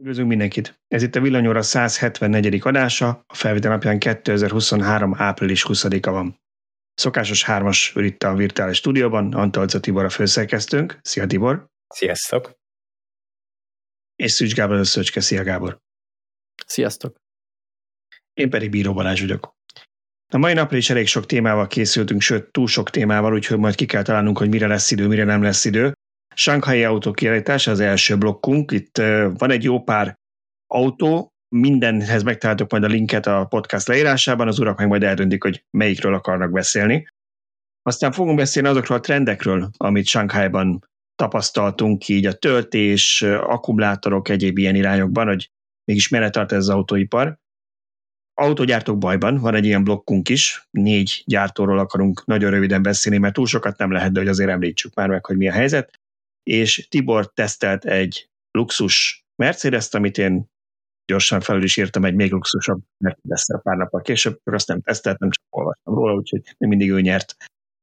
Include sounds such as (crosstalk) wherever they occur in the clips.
Üdvözlünk mindenkit! Ez itt a Villanyóra 174. adása, a felvétel napján 2023. április 20-a van. Szokásos hármas ül itt a virtuális stúdióban, Antalca Tibor a főszerkesztőnk. Szia Tibor! Sziasztok! És Szűcs Gábor a Szöcske. Szia Gábor! Sziasztok! Én pedig Bíró Balázs vagyok. A mai napra is elég sok témával készültünk, sőt túl sok témával, úgyhogy majd ki kell találnunk, hogy mire lesz idő, mire nem lesz idő. Shanghai autó kiállítás az első blokkunk. Itt van egy jó pár autó, mindenhez megtaláltok majd a linket a podcast leírásában, az urak meg majd eldöntik, hogy melyikről akarnak beszélni. Aztán fogunk beszélni azokról a trendekről, amit Shanghai-ban tapasztaltunk, így a töltés, akkumulátorok, egyéb ilyen irányokban, hogy mégis merre tart ez az autóipar. Autógyártók bajban, van egy ilyen blokkunk is, négy gyártóról akarunk nagyon röviden beszélni, mert túl sokat nem lehet, de hogy azért említsük már meg, hogy mi a helyzet és Tibor tesztelt egy luxus Mercedes-t, amit én gyorsan felül is írtam egy még luxusabb mercedes pár nappal később, azt nem teszteltem, csak olvastam róla, úgyhogy még mindig ő nyert.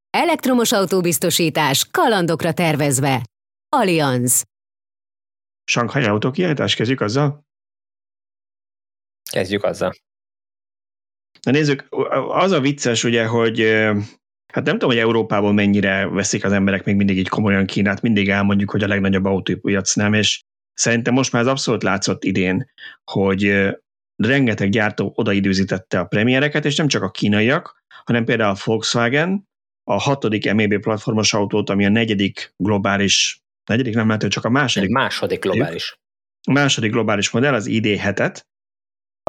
Elektromos autóbiztosítás kalandokra tervezve. Allianz. Shanghai autókiállítás, kezdjük azzal? Kezdjük azzal. Na nézzük, az a vicces ugye, hogy Hát nem tudom, hogy Európában mennyire veszik az emberek még mindig így komolyan Kínát, mindig elmondjuk, hogy a legnagyobb autópiac nem, és szerintem most már az abszolút látszott idén, hogy rengeteg gyártó odaidőzítette a premiereket, és nem csak a kínaiak, hanem például a Volkswagen, a hatodik MEB platformos autót, ami a negyedik globális, negyedik nem lehet, csak a második. Egy második globális. Második globális modell, az ID7-et,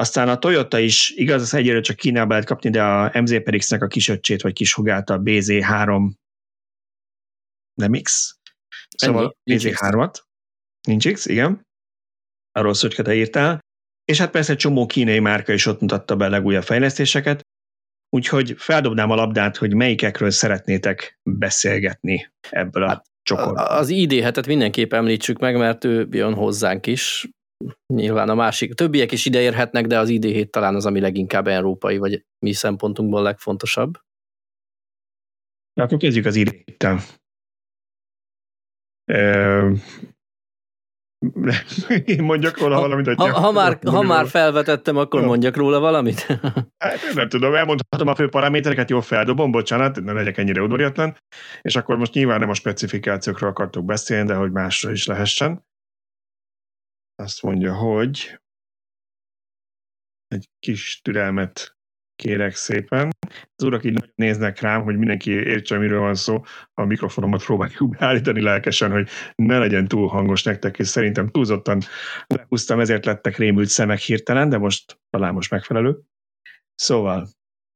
aztán a Toyota is, igaz, az egyelőre csak Kínába lehet kapni, de a MZ-Perix-nek a kisöccsét, vagy kisugát a BZ3 nem X. Szóval BZ3-at. Nincs X, igen. Arról szó, te írtál. És hát persze egy csomó kínai márka is ott mutatta be a legújabb fejlesztéseket, úgyhogy feldobnám a labdát, hogy melyikekről szeretnétek beszélgetni ebből a hát, csokorból. Az ID-hetet mindenképp említsük meg, mert ő jön hozzánk is, Nyilván a másik, többiek is ide érhetnek, de az ID7 talán az, ami leginkább európai, vagy mi szempontunkból legfontosabb. Na, akkor kezdjük az ID7-tel. (laughs) Én mondjak róla valamit, hogy... Ha, ha, már, ha már felvetettem, akkor no. mondjak róla valamit? (laughs) Hát, nem tudom, elmondhatom a fő paramétereket, jól feldobom, bocsánat, ne legyek ennyire udvariatlan, és akkor most nyilván nem a specifikációkról akartok beszélni, de hogy másra is lehessen. Azt mondja, hogy egy kis türelmet kérek szépen. Az urak így néznek rám, hogy mindenki értse, miről van szó. A mikrofonomat próbáljuk beállítani lelkesen, hogy ne legyen túl hangos nektek, és szerintem túlzottan lehúztam, ezért lettek rémült szemek hirtelen, de most talán most megfelelő. Szóval,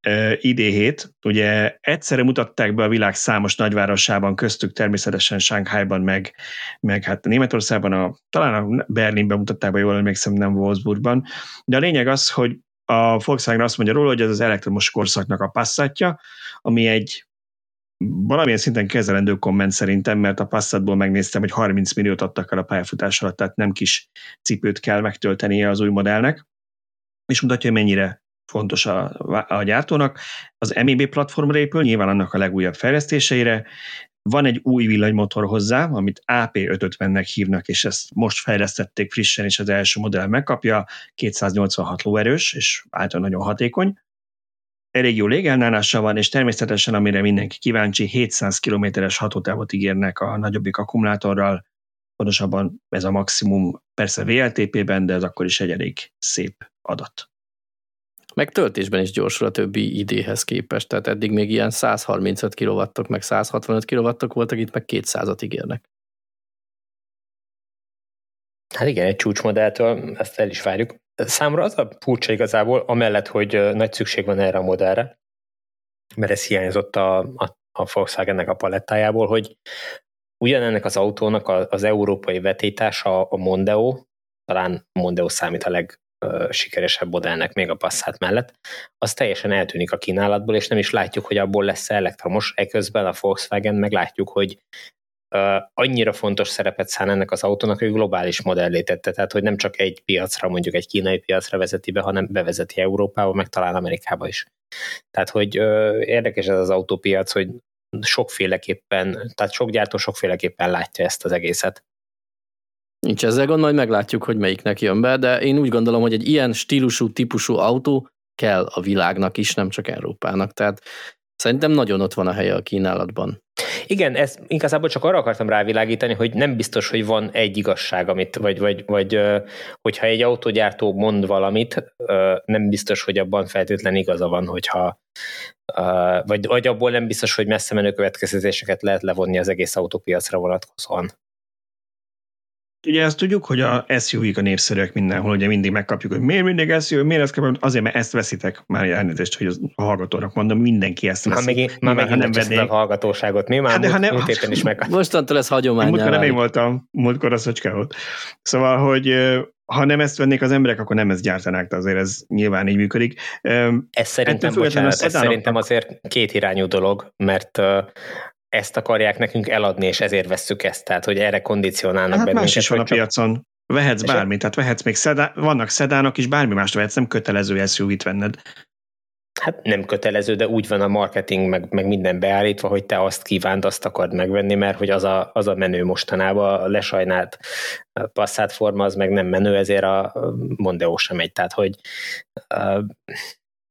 ID7, ugye egyszerre mutatták be a világ számos nagyvárosában, köztük természetesen Shanghaiban, meg, meg hát Németországban, a, talán a Berlinben mutatták be, jól emlékszem, nem Wolfsburgban, de a lényeg az, hogy a Volkswagen azt mondja róla, hogy ez az elektromos korszaknak a passzatja, ami egy valamilyen szinten kezelendő komment szerintem, mert a Passatból megnéztem, hogy 30 milliót adtak el a pályafutás alatt, tehát nem kis cipőt kell megtöltenie az új modellnek, és mutatja, hogy mennyire fontos a, a gyártónak. Az MEB platformra épül, nyilván annak a legújabb fejlesztéseire. Van egy új villanymotor hozzá, amit AP550-nek hívnak, és ezt most fejlesztették frissen, és az első modell megkapja, 286 lóerős, és általában nagyon hatékony. Elég jó légelnálása van, és természetesen, amire mindenki kíváncsi, 700 kilométeres hatótávot ígérnek a nagyobbik akkumulátorral, pontosabban ez a maximum, persze VLTP-ben, de ez akkor is egy elég szép adat. Meg töltésben is gyorsul a többi idéhez képest, tehát eddig még ilyen 135 kW, meg 165 kW voltak, itt meg 200-at ígérnek. Hát igen, egy csúcsmodelltől ezt el is várjuk. Számra az a furcsa igazából, amellett, hogy nagy szükség van erre a modellre, mert ez hiányzott a, a, a Volkswagennek a palettájából, hogy ugyanennek az autónak az európai vetétása a Mondeo, talán Mondeo számít a leg, sikeresebb modellnek még a Passat mellett, az teljesen eltűnik a kínálatból, és nem is látjuk, hogy abból lesz elektromos. Eközben a Volkswagen meg látjuk, hogy annyira fontos szerepet szán ennek az autónak, hogy globális modellé tette, tehát hogy nem csak egy piacra, mondjuk egy kínai piacra vezeti be, hanem bevezeti Európába, meg talán Amerikába is. Tehát, hogy uh, érdekes ez az autópiac, hogy sokféleképpen, tehát sok gyártó sokféleképpen látja ezt az egészet. Nincs ezzel gond, majd meglátjuk, hogy melyiknek jön be, de én úgy gondolom, hogy egy ilyen stílusú, típusú autó kell a világnak is, nem csak Európának. Tehát szerintem nagyon ott van a helye a kínálatban. Igen, ez igazából csak arra akartam rávilágítani, hogy nem biztos, hogy van egy igazság, amit, vagy, vagy, vagy hogyha egy autógyártó mond valamit, nem biztos, hogy abban feltétlen igaza van, hogyha vagy, vagy abból nem biztos, hogy messze menő következtetéseket lehet levonni az egész autópiacra vonatkozóan. Ugye ezt tudjuk, hogy a SUV-k a népszerűek mindenhol, ugye mindig megkapjuk, hogy miért mindig SUV, miért ezt kell, azért, mert ezt veszitek. Már elnézést, hogy a hallgatónak mondom, mindenki ezt veszi. Már megint, már megint nem vennék. a hallgatóságot, mi már hát, múlt, ha nem, múlt is meg. (laughs) Mostantól ez hagyomány. Múltkor nem én voltam, múltkor a szöcske volt. Szóval, hogy ha nem ezt vennék az emberek, akkor nem ezt gyártanák, de azért ez nyilván így működik. Ez szerintem, bocsánat, ez szerintem azért két irányú dolog, mert ezt akarják nekünk eladni, és ezért vesszük ezt, tehát hogy erre kondicionálnak hát bennünket. más is van a piacon. Vehetsz bármit, tehát vehetsz még szedá, vannak szedánok is, bármi mást vehetsz, nem kötelező SUV-t venned. Hát nem kötelező, de úgy van a marketing, meg, meg minden beállítva, hogy te azt kívánt, azt akard megvenni, mert hogy az a, az a menő mostanában, a lesajnált passzát forma, az meg nem menő, ezért a Mondeo sem megy. Tehát, hogy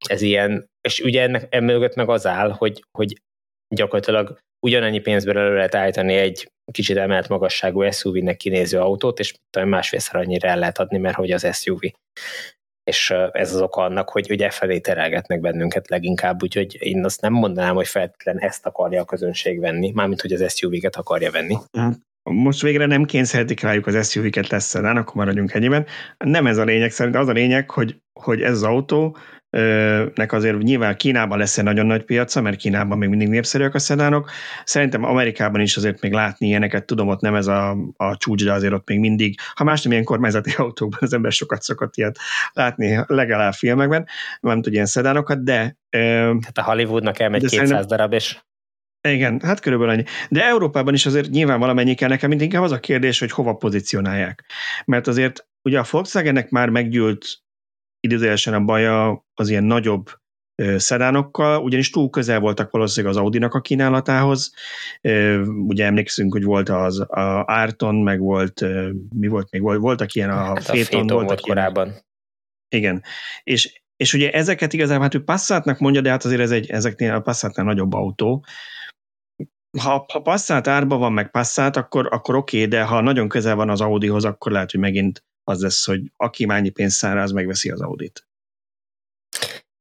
ez ilyen, és ugye ennek emögött meg az áll, hogy, hogy gyakorlatilag ugyanannyi pénzből elő lehet állítani egy kicsit emelt magasságú SUV-nek kinéző autót, és talán másfélszer annyira el lehet adni, mert hogy az SUV. És ez az oka annak, hogy ugye felé terelgetnek bennünket leginkább, úgyhogy én azt nem mondanám, hogy feltétlenül ezt akarja a közönség venni, mármint hogy az SUV-ket akarja venni. Hát, most végre nem kényszerítik rájuk az SUV-ket lesz akkor maradjunk ennyiben. Nem ez a lényeg, szerintem az a lényeg, hogy, hogy ez az autó nek azért nyilván Kínában lesz egy nagyon nagy piaca, mert Kínában még mindig népszerűek a szedánok. Szerintem Amerikában is azért még látni ilyeneket, tudom, ott nem ez a, a csúcs, de azért ott még mindig, ha más nem ilyen kormányzati (laughs) autókban az ember sokat szokott ilyet látni, legalább filmekben, nem tud ilyen szedánokat, de... Tehát a Hollywoodnak elmegy 200 darab, és igen, hát körülbelül annyi. De Európában is azért nyilván valamennyi kell nekem, mint inkább az a kérdés, hogy hova pozícionálják. Mert azért ugye a Volkswagennek már meggyűlt idézőjelesen a baja az ilyen nagyobb szedánokkal, ugyanis túl közel voltak valószínűleg az Audinak a kínálatához. Ugye emlékszünk, hogy volt az a Árton, meg volt, mi volt még, voltak ilyen a hát Féton, voltak volt ilyen, korábban. Igen, és, és ugye ezeket igazából, hát ő Passatnak mondja, de hát azért ez egy, ezeknél a Passatnál nagyobb autó, ha, ha Passat árba van, meg Passat, akkor, akkor oké, okay, de ha nagyon közel van az Audihoz, akkor lehet, hogy megint az lesz, hogy aki mennyi pénzt száll, az megveszi az Audit.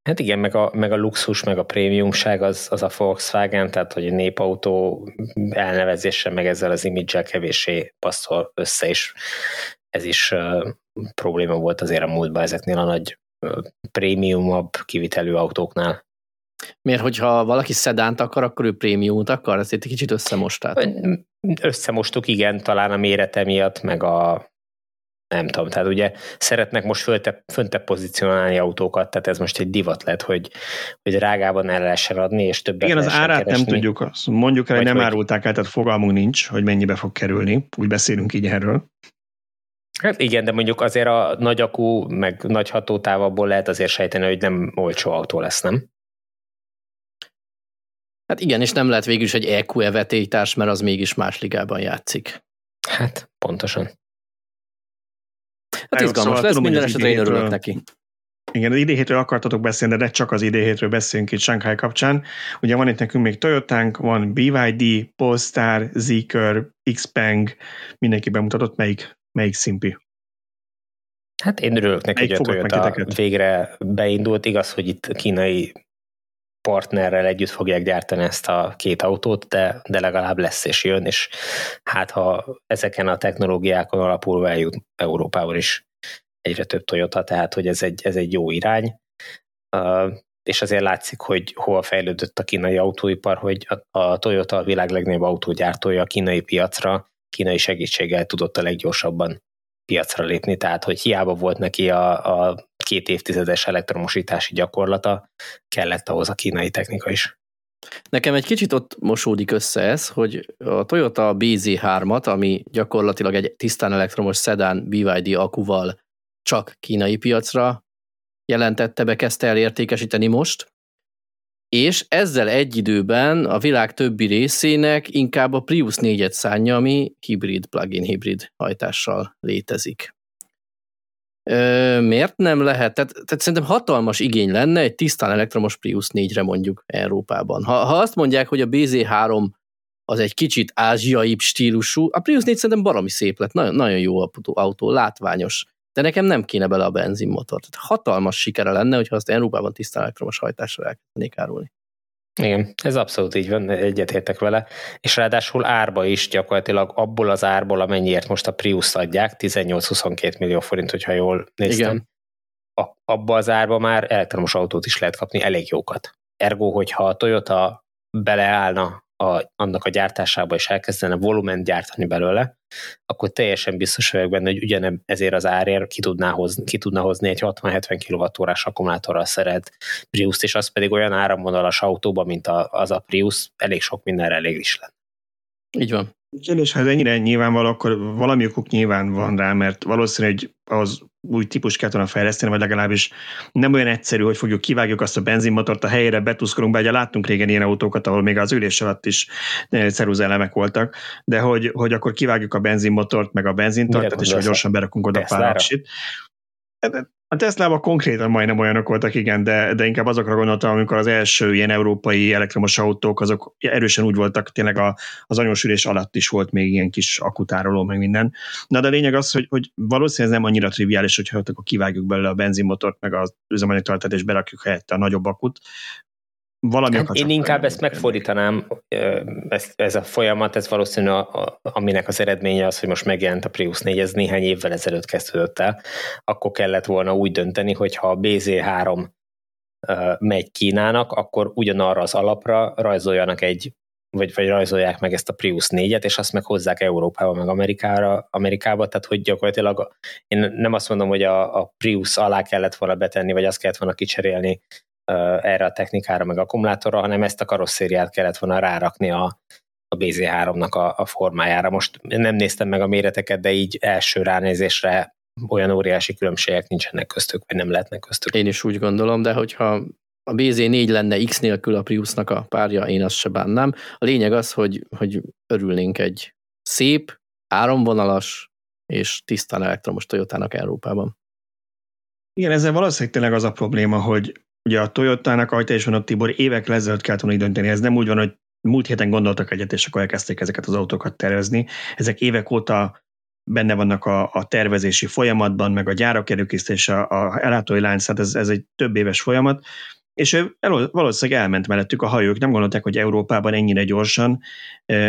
Hát igen, meg a, meg a luxus, meg a prémiumság az, az a Volkswagen, tehát hogy a népautó elnevezése meg ezzel az imidzsel kevéssé passzol össze, és ez is uh, probléma volt azért a múltban ezeknél a nagy uh, prémiumabb kivitelű autóknál. Miért, hogyha valaki szedánt akar, akkor ő prémiumot akar? Ezt egy kicsit összemostát. Összemostuk, igen, talán a mérete miatt, meg a, nem tudom, tehát ugye szeretnek most fölte, föntebb pozícionálni autókat, tehát ez most egy divat lett, hogy, hogy drágában el lehessen adni, és többet Igen, az árát keresni. nem tudjuk, azt mondjuk el, hogy nem hogy... árulták el, tehát fogalmunk nincs, hogy mennyibe fog kerülni, úgy beszélünk így erről. Hát igen, de mondjuk azért a nagy akú, meg nagy hatótávabból lehet azért sejteni, hogy nem olcsó autó lesz, nem? Hát igen, és nem lehet végül is egy EQ vetélytárs, mert az mégis más ligában játszik. Hát, pontosan. Hát izgalmas szóval lesz, tudom, minden esetre én örülök neki. Igen, az idéhétről akartatok beszélni, de csak az idéhétről beszélünk itt Shanghai kapcsán. Ugye van itt nekünk még Toyotánk, van BYD, Polestar, Zeekr, Xpeng, mindenki bemutatott, melyik, melyik szimpi. Hát én örülök neki, hogy a Toyota végre beindult. Igaz, hogy itt kínai partnerrel együtt fogják gyártani ezt a két autót, de, de legalább lesz és jön, és hát ha ezeken a technológiákon alapulva eljut Európában is egyre több Toyota, tehát hogy ez egy, ez egy jó irány. Uh, és azért látszik, hogy hova fejlődött a kínai autóipar, hogy a, a Toyota a világ legnagyobb autógyártója a kínai piacra, kínai segítséggel tudott a leggyorsabban piacra lépni, tehát hogy hiába volt neki a, a két évtizedes elektromosítási gyakorlata, kellett ahhoz a kínai technika is. Nekem egy kicsit ott mosódik össze ez, hogy a Toyota BZ3-at, ami gyakorlatilag egy tisztán elektromos szedán BYD akuval csak kínai piacra jelentette be, kezdte el értékesíteni most, és ezzel egy időben a világ többi részének inkább a Prius 4-et szánja, ami hibrid, plug-in hibrid hajtással létezik. Ö, miért nem lehet? Tehát, tehát szerintem hatalmas igény lenne egy tisztán elektromos Prius 4-re mondjuk Európában. Ha, ha azt mondják, hogy a BZ3 az egy kicsit ázsiaibb stílusú, a Prius 4 szerintem baromi szép lett, nagyon, nagyon jó autó, látványos, de nekem nem kéne bele a benzinmotor. Tehát hatalmas sikere lenne, hogyha azt Európában tisztán elektromos hajtással elkezdenék árulni. Igen, ez abszolút így van, egyetértek vele, és ráadásul árba is gyakorlatilag abból az árból, amennyiért most a Prius adják, 18-22 millió forint, hogyha jól néztem, Igen. A, abba az árba már elektromos autót is lehet kapni, elég jókat. Ergo, hogyha a Toyota beleállna a, annak a gyártásába és elkezdene volument gyártani belőle, akkor teljesen biztos vagyok benne, hogy ugyan ezért az árért ki tudná hozni, ki tudna hozni egy 60-70 kWh akkumulátorral szeret Prius-t, és az pedig olyan áramvonalas autóba, mint a, az a Prius, elég sok mindenre elég is lenne. Így van. Igen, és ha ez ennyire nyilvánvaló, akkor valami okuk nyilván van rá, mert valószínűleg az új típus kellett volna fejleszteni, vagy legalábbis nem olyan egyszerű, hogy fogjuk kivágjuk azt a benzinmotort a helyére, betuszkolunk be, ugye láttunk régen ilyen autókat, ahol még az ülés alatt is elemek voltak, de hogy, hogy akkor kivágjuk a benzinmotort, meg a benzintartat, és hogy gyorsan berakunk oda pár aksit. A Tesla-ban konkrétan majdnem olyanok voltak, igen, de, de inkább azokra gondoltam, amikor az első ilyen európai elektromos autók, azok erősen úgy voltak, tényleg a, az anyósülés alatt is volt még ilyen kis akutároló, meg minden. Na de a lényeg az, hogy, hogy valószínűleg ez nem annyira triviális, hogyha akkor kivágjuk belőle a benzinmotort, meg az üzemanyagtartát, és berakjuk helyette a nagyobb akut, valami hát Én inkább ezt megfordítanám, ez, ez a folyamat, ez valószínű, a, a, aminek az eredménye az, hogy most megjelent a Prius 4, ez néhány évvel ezelőtt kezdődött el, akkor kellett volna úgy dönteni, hogy ha a BZ3 megy Kínának, akkor ugyanarra az alapra rajzoljanak egy vagy, vagy rajzolják meg ezt a Prius 4-et, és azt meg hozzák Európába, meg Amerikára, Amerikába, tehát hogy gyakorlatilag én nem azt mondom, hogy a, a Prius alá kellett volna betenni, vagy azt kellett volna kicserélni erre a technikára, meg akkumulátorra, hanem ezt a karosszériát kellett volna rárakni a, a BZ3-nak a, a formájára. Most nem néztem meg a méreteket, de így első ránézésre olyan óriási különbségek nincsenek köztük, vagy nem lehetnek köztük. Én is úgy gondolom, de hogyha a BZ4 lenne X nélkül a Priusnak a párja, én azt se bánnám. A lényeg az, hogy, hogy örülnénk egy szép, áramvonalas és tisztán elektromos Toyotának Európában. Igen, ezzel valószínűleg tényleg az a probléma, hogy Ugye a Toyota-nak, ahogy te is mondod, Tibor, évek ezelőtt kellett volna dönteni. Ez nem úgy van, hogy múlt héten gondoltak egyet, és akkor elkezdték ezeket az autókat tervezni. Ezek évek óta benne vannak a, a tervezési folyamatban, meg a gyárak előkészítés, a, a ellátói lánc, tehát ez, ez egy több éves folyamat, és ő valószínűleg elment mellettük a hajók, nem gondolták, hogy Európában ennyire gyorsan,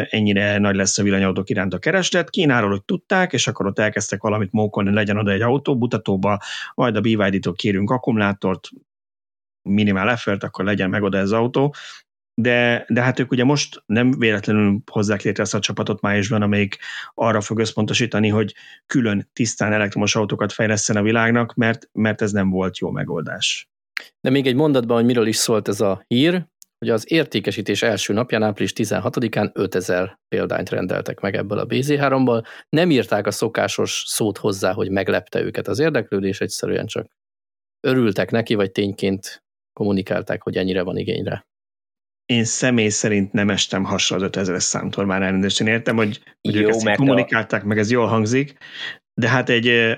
ennyire nagy lesz a villanyautók iránt a kereslet. Kínáról, hogy tudták, és akkor ott elkezdtek valamit mókolni, legyen oda egy autó butatóba, majd a BYD-tól kérünk akkumulátort, minimál effort, akkor legyen meg oda ez az autó. De, de hát ők ugye most nem véletlenül hozzák létre ezt a csapatot májusban, amelyik arra fog összpontosítani, hogy külön tisztán elektromos autókat fejleszten a világnak, mert, mert ez nem volt jó megoldás. De még egy mondatban, hogy miről is szólt ez a hír, hogy az értékesítés első napján, április 16-án 5000 példányt rendeltek meg ebből a BZ3-ból. Nem írták a szokásos szót hozzá, hogy meglepte őket az érdeklődés, egyszerűen csak örültek neki, vagy tényként kommunikálták, hogy ennyire van igényre. Én személy szerint nem estem hasra az 5000-es számtól már elnézést. Én értem, hogy, hogy Jó, ők ezt kommunikálták, a... meg ez jól hangzik, de hát egy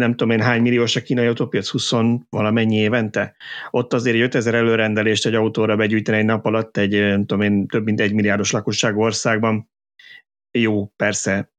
nem tudom én hány milliós a kínai autópiac, 20 valamennyi évente. Ott azért egy 5000 előrendelést egy autóra begyűjteni egy nap alatt egy, nem tudom én, több mint egy milliárdos lakosság országban. Jó, persze,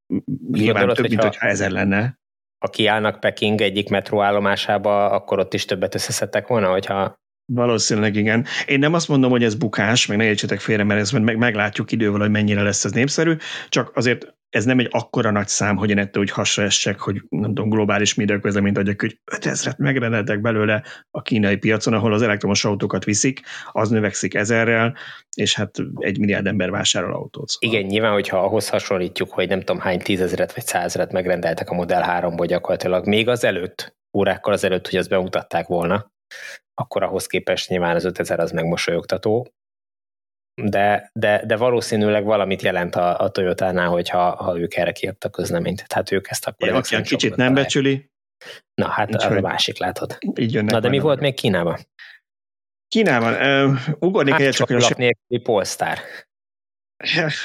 nyilván több, mint hogyha ezer lenne. Ha kiállnak Peking egyik metróállomásába, akkor ott is többet összeszedtek volna, hogyha Valószínűleg igen. Én nem azt mondom, hogy ez bukás, meg ne értsetek félre, mert ezt meg, meglátjuk idővel, hogy mennyire lesz ez népszerű, csak azért ez nem egy akkora nagy szám, hogy én ettől úgy hasra essek, hogy nem tudom, globális média közleményt adjak, hogy 5000-et megrendeltek belőle a kínai piacon, ahol az elektromos autókat viszik, az növekszik ezerrel, és hát egy milliárd ember vásárol autót. Szóval. Igen, nyilván, hogyha ahhoz hasonlítjuk, hogy nem tudom hány tízezeret vagy százezeret megrendeltek a Model 3-ból gyakorlatilag, még az előtt, órákkal az előtt, hogy azt bemutatták volna, akkor ahhoz képest nyilván az 5000 az megmosolyogtató, de, de, de valószínűleg valamit jelent a, a Toyota-nál, hogyha ha ők erre kiadtak közleményt. Tehát ők ezt akkor... Ja, aki kicsit nem becsüli. Na hát az a másik, látod. Így Na de mi volt még Kínában? Kínában, uh, ugornék egyet csak, a... nélküli polsztár.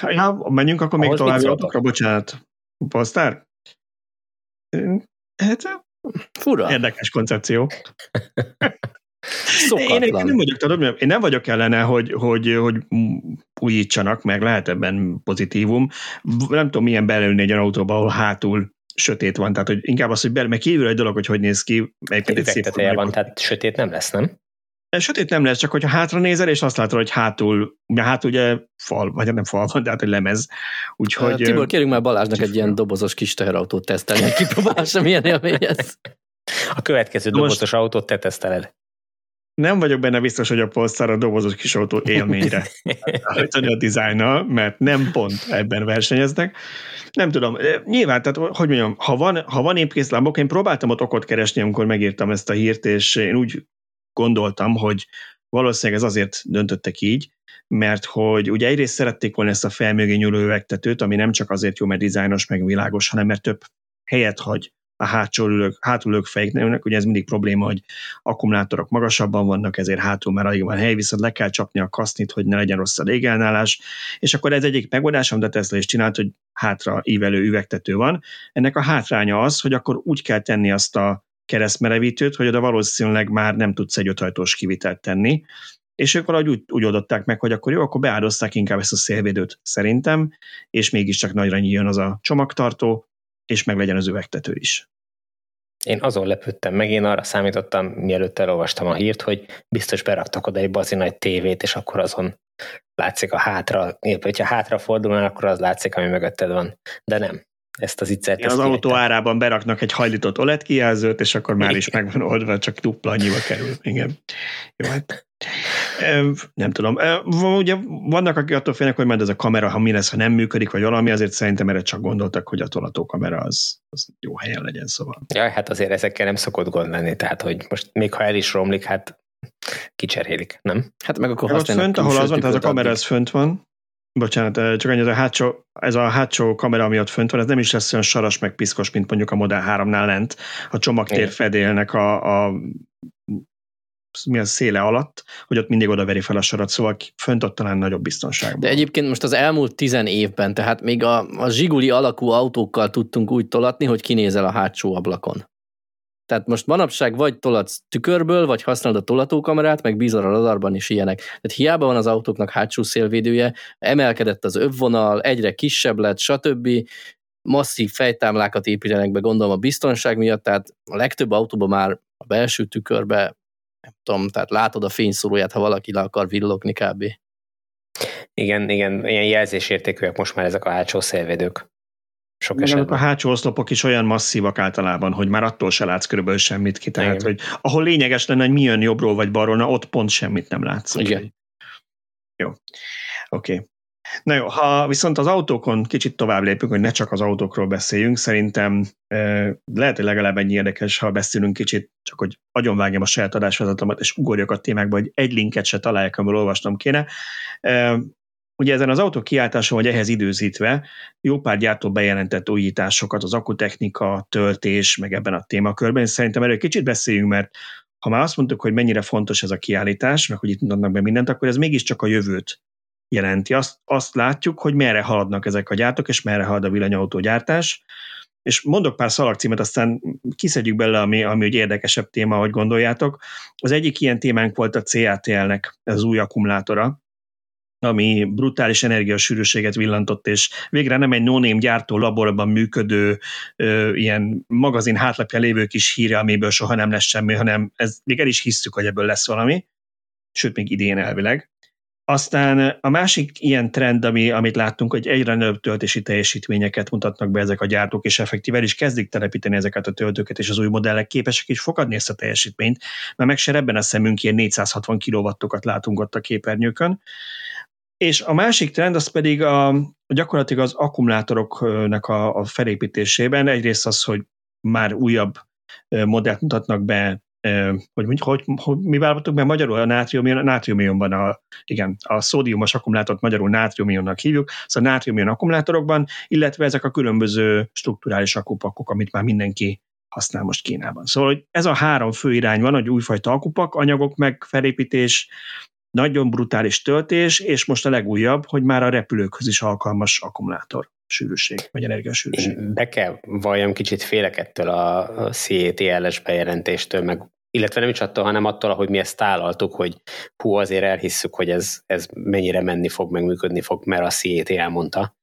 Ja, menjünk akkor még tovább bocsánat. Polsztár? Hát, Fura. Érdekes koncepció. (laughs) Én, én, nem vagyok, tudom, én nem vagyok ellene, hogy, hogy, hogy újítsanak, meg lehet ebben pozitívum. Nem tudom, milyen belülni egy olyan autóba, ahol hátul sötét van, tehát hogy inkább az, hogy belül, meg kívül egy dolog, hogy hogy néz ki. Egy szép van, tehát sötét nem lesz, nem? Sötét nem lesz, csak hogyha hátra nézel, és azt látod, hogy hátul, ugye hátul ugye fal, vagy nem fal van, de hát egy lemez. Úgyhogy, Tibor, kérünk már Balázsnak egy ilyen dobozos kis teherautót tesztelni, hogy kipróbálsa, milyen élmény ez. A következő Most dobozos autót te teszteled. Nem vagyok benne biztos, hogy a Polestar a dobozos kis autó élményre (laughs) hajtani a dizájnnal, mert nem pont ebben versenyeznek. Nem tudom, nyilván, tehát hogy mondjam, ha van, ha van épkészlábok, én próbáltam ott okot keresni, amikor megírtam ezt a hírt, és én úgy gondoltam, hogy valószínűleg ez azért döntöttek így, mert hogy ugye egyrészt szerették volna ezt a felmögé nyúló üvegtetőt, ami nem csak azért jó, mert dizájnos, meg világos, hanem mert több helyet hagy a hátsó ülők, hátulők fejeknek, ugye ez mindig probléma, hogy akkumulátorok magasabban vannak, ezért hátul már alig van hely, viszont le kell csapni a kasznit, hogy ne legyen rossz a légelnálás, és akkor ez egyik megoldás, amit a Tesla is csinált, hogy hátra ívelő üvegtető van. Ennek a hátránya az, hogy akkor úgy kell tenni azt a keresztmerevítőt, hogy oda valószínűleg már nem tudsz egy öthajtós kivitelt tenni, és ők valahogy úgy, úgy oldották meg, hogy akkor jó, akkor beáldozták inkább ezt a szélvédőt szerintem, és mégiscsak nagyra nyíljon az a csomagtartó, és meg legyen az üvegtető is. Én azon lepődtem meg, én arra számítottam, mielőtt elolvastam a hírt, hogy biztos beraktak oda egy bazi nagy tévét, és akkor azon látszik a hátra, hogyha hátra fordulnál, akkor az látszik, ami mögötted van. De nem ezt az iccert. az autó árában beraknak egy hajlított OLED kijelzőt, és akkor már is megvan oldva, csak dupla annyiba kerül. Igen. Jó, hát nem tudom. Ugye vannak, akik attól félnek, hogy majd ez a kamera, ha mi lesz, ha nem működik, vagy valami, azért szerintem erre csak gondoltak, hogy a tolató kamera az, az jó helyen legyen, szóval. Ja, hát azért ezekkel nem szokott gond lenni, tehát hogy most még ha el is romlik, hát kicserélik, nem? Hát meg akkor használnak. Fönt, ahol az van, tehát ez a kamera, ez fönt van, Bocsánat, csak ez a hátsó, ez a hátsó kamera, ami ott fönt van, ez nem is lesz olyan saras meg piszkos, mint mondjuk a Model 3-nál lent, a csomagtér fedélnek a, a mi a széle alatt, hogy ott mindig odaveri fel a sarat, szóval fönt ott talán nagyobb biztonság. De egyébként most az elmúlt tizen évben, tehát még a, a zsiguli alakú autókkal tudtunk úgy tolatni, hogy kinézel a hátsó ablakon. Tehát most manapság vagy tolatsz tükörből, vagy használod a tolatókamerát, meg bízol a radarban is ilyenek. Tehát hiába van az autóknak hátsó szélvédője, emelkedett az övvonal, egyre kisebb lett, stb. Masszív fejtámlákat építenek be, gondolom a biztonság miatt, tehát a legtöbb autóban már a belső tükörbe, nem tudom, tehát látod a fényszóróját, ha valaki le akar villogni kb. Igen, igen, ilyen jelzésértékűek most már ezek a hátsó szélvédők. Sok esetben. A hátsó oszlopok is olyan masszívak általában, hogy már attól se látsz körülbelül semmit ki. Tehát, Igen. hogy ahol lényeges lenne, hogy mi jön jobbról vagy balról, na ott pont semmit nem látsz. Igen. Jó. Oké. Okay. Na jó, ha viszont az autókon kicsit tovább lépünk, hogy ne csak az autókról beszéljünk, szerintem lehet, hogy legalább ennyi érdekes, ha beszélünk kicsit, csak hogy agyonvágjam a saját adásvezatomat, és ugorjak a témákba, hogy egy linket se találjak, amiből olvastam kéne. Ugye ezen az autó kiáltáson, vagy ehhez időzítve, jó pár gyártó bejelentett újításokat, az akutechnika, töltés, meg ebben a témakörben. Én szerintem erről kicsit beszéljünk, mert ha már azt mondtuk, hogy mennyire fontos ez a kiállítás, meg hogy itt mutatnak be mindent, akkor ez mégiscsak a jövőt jelenti. Azt, azt látjuk, hogy merre haladnak ezek a gyártók, és merre halad a villanyautógyártás. És mondok pár szalagcímet, aztán kiszedjük bele, ami, ami egy érdekesebb téma, hogy gondoljátok. Az egyik ilyen témánk volt a CATL-nek az új akkumulátora, ami brutális energiasűrűséget villantott, és végre nem egy no gyártó laborban működő ö, ilyen magazin hátlapja lévő kis híre, amiből soha nem lesz semmi, hanem ez még el is hiszük, hogy ebből lesz valami, sőt, még idén elvileg. Aztán a másik ilyen trend, ami, amit láttunk, hogy egyre nagyobb töltési teljesítményeket mutatnak be ezek a gyártók, és effektível is kezdik telepíteni ezeket a töltőket, és az új modellek képesek is fogadni ezt a teljesítményt, mert meg se ebben a szemünk ilyen 460 kW-okat látunk ott a képernyőkön. És a másik trend az pedig a, gyakorlatilag az akkumulátoroknak a, a felépítésében. Egyrészt az, hogy már újabb modellt mutatnak be, hogy, hogy, hogy mi vállaltuk be magyarul a nátriumion, a nátriumionban a, igen, a szódiumos akkumulátort magyarul nátriumionnak hívjuk, szóval nátriumion akkumulátorokban, illetve ezek a különböző strukturális akkupakok, amit már mindenki használ most Kínában. Szóval hogy ez a három fő irány van, hogy újfajta akupak, anyagok meg felépítés, nagyon brutális töltés, és most a legújabb, hogy már a repülőkhöz is alkalmas akkumulátor sűrűség, vagy energiasűrűség. Be kell valljam kicsit félek ettől a CETLS bejelentéstől, meg illetve nem is attól, hanem attól, hogy mi ezt tálaltuk, hogy hú, azért elhisszük, hogy ez, ez mennyire menni fog, meg működni fog, mert a CET elmondta.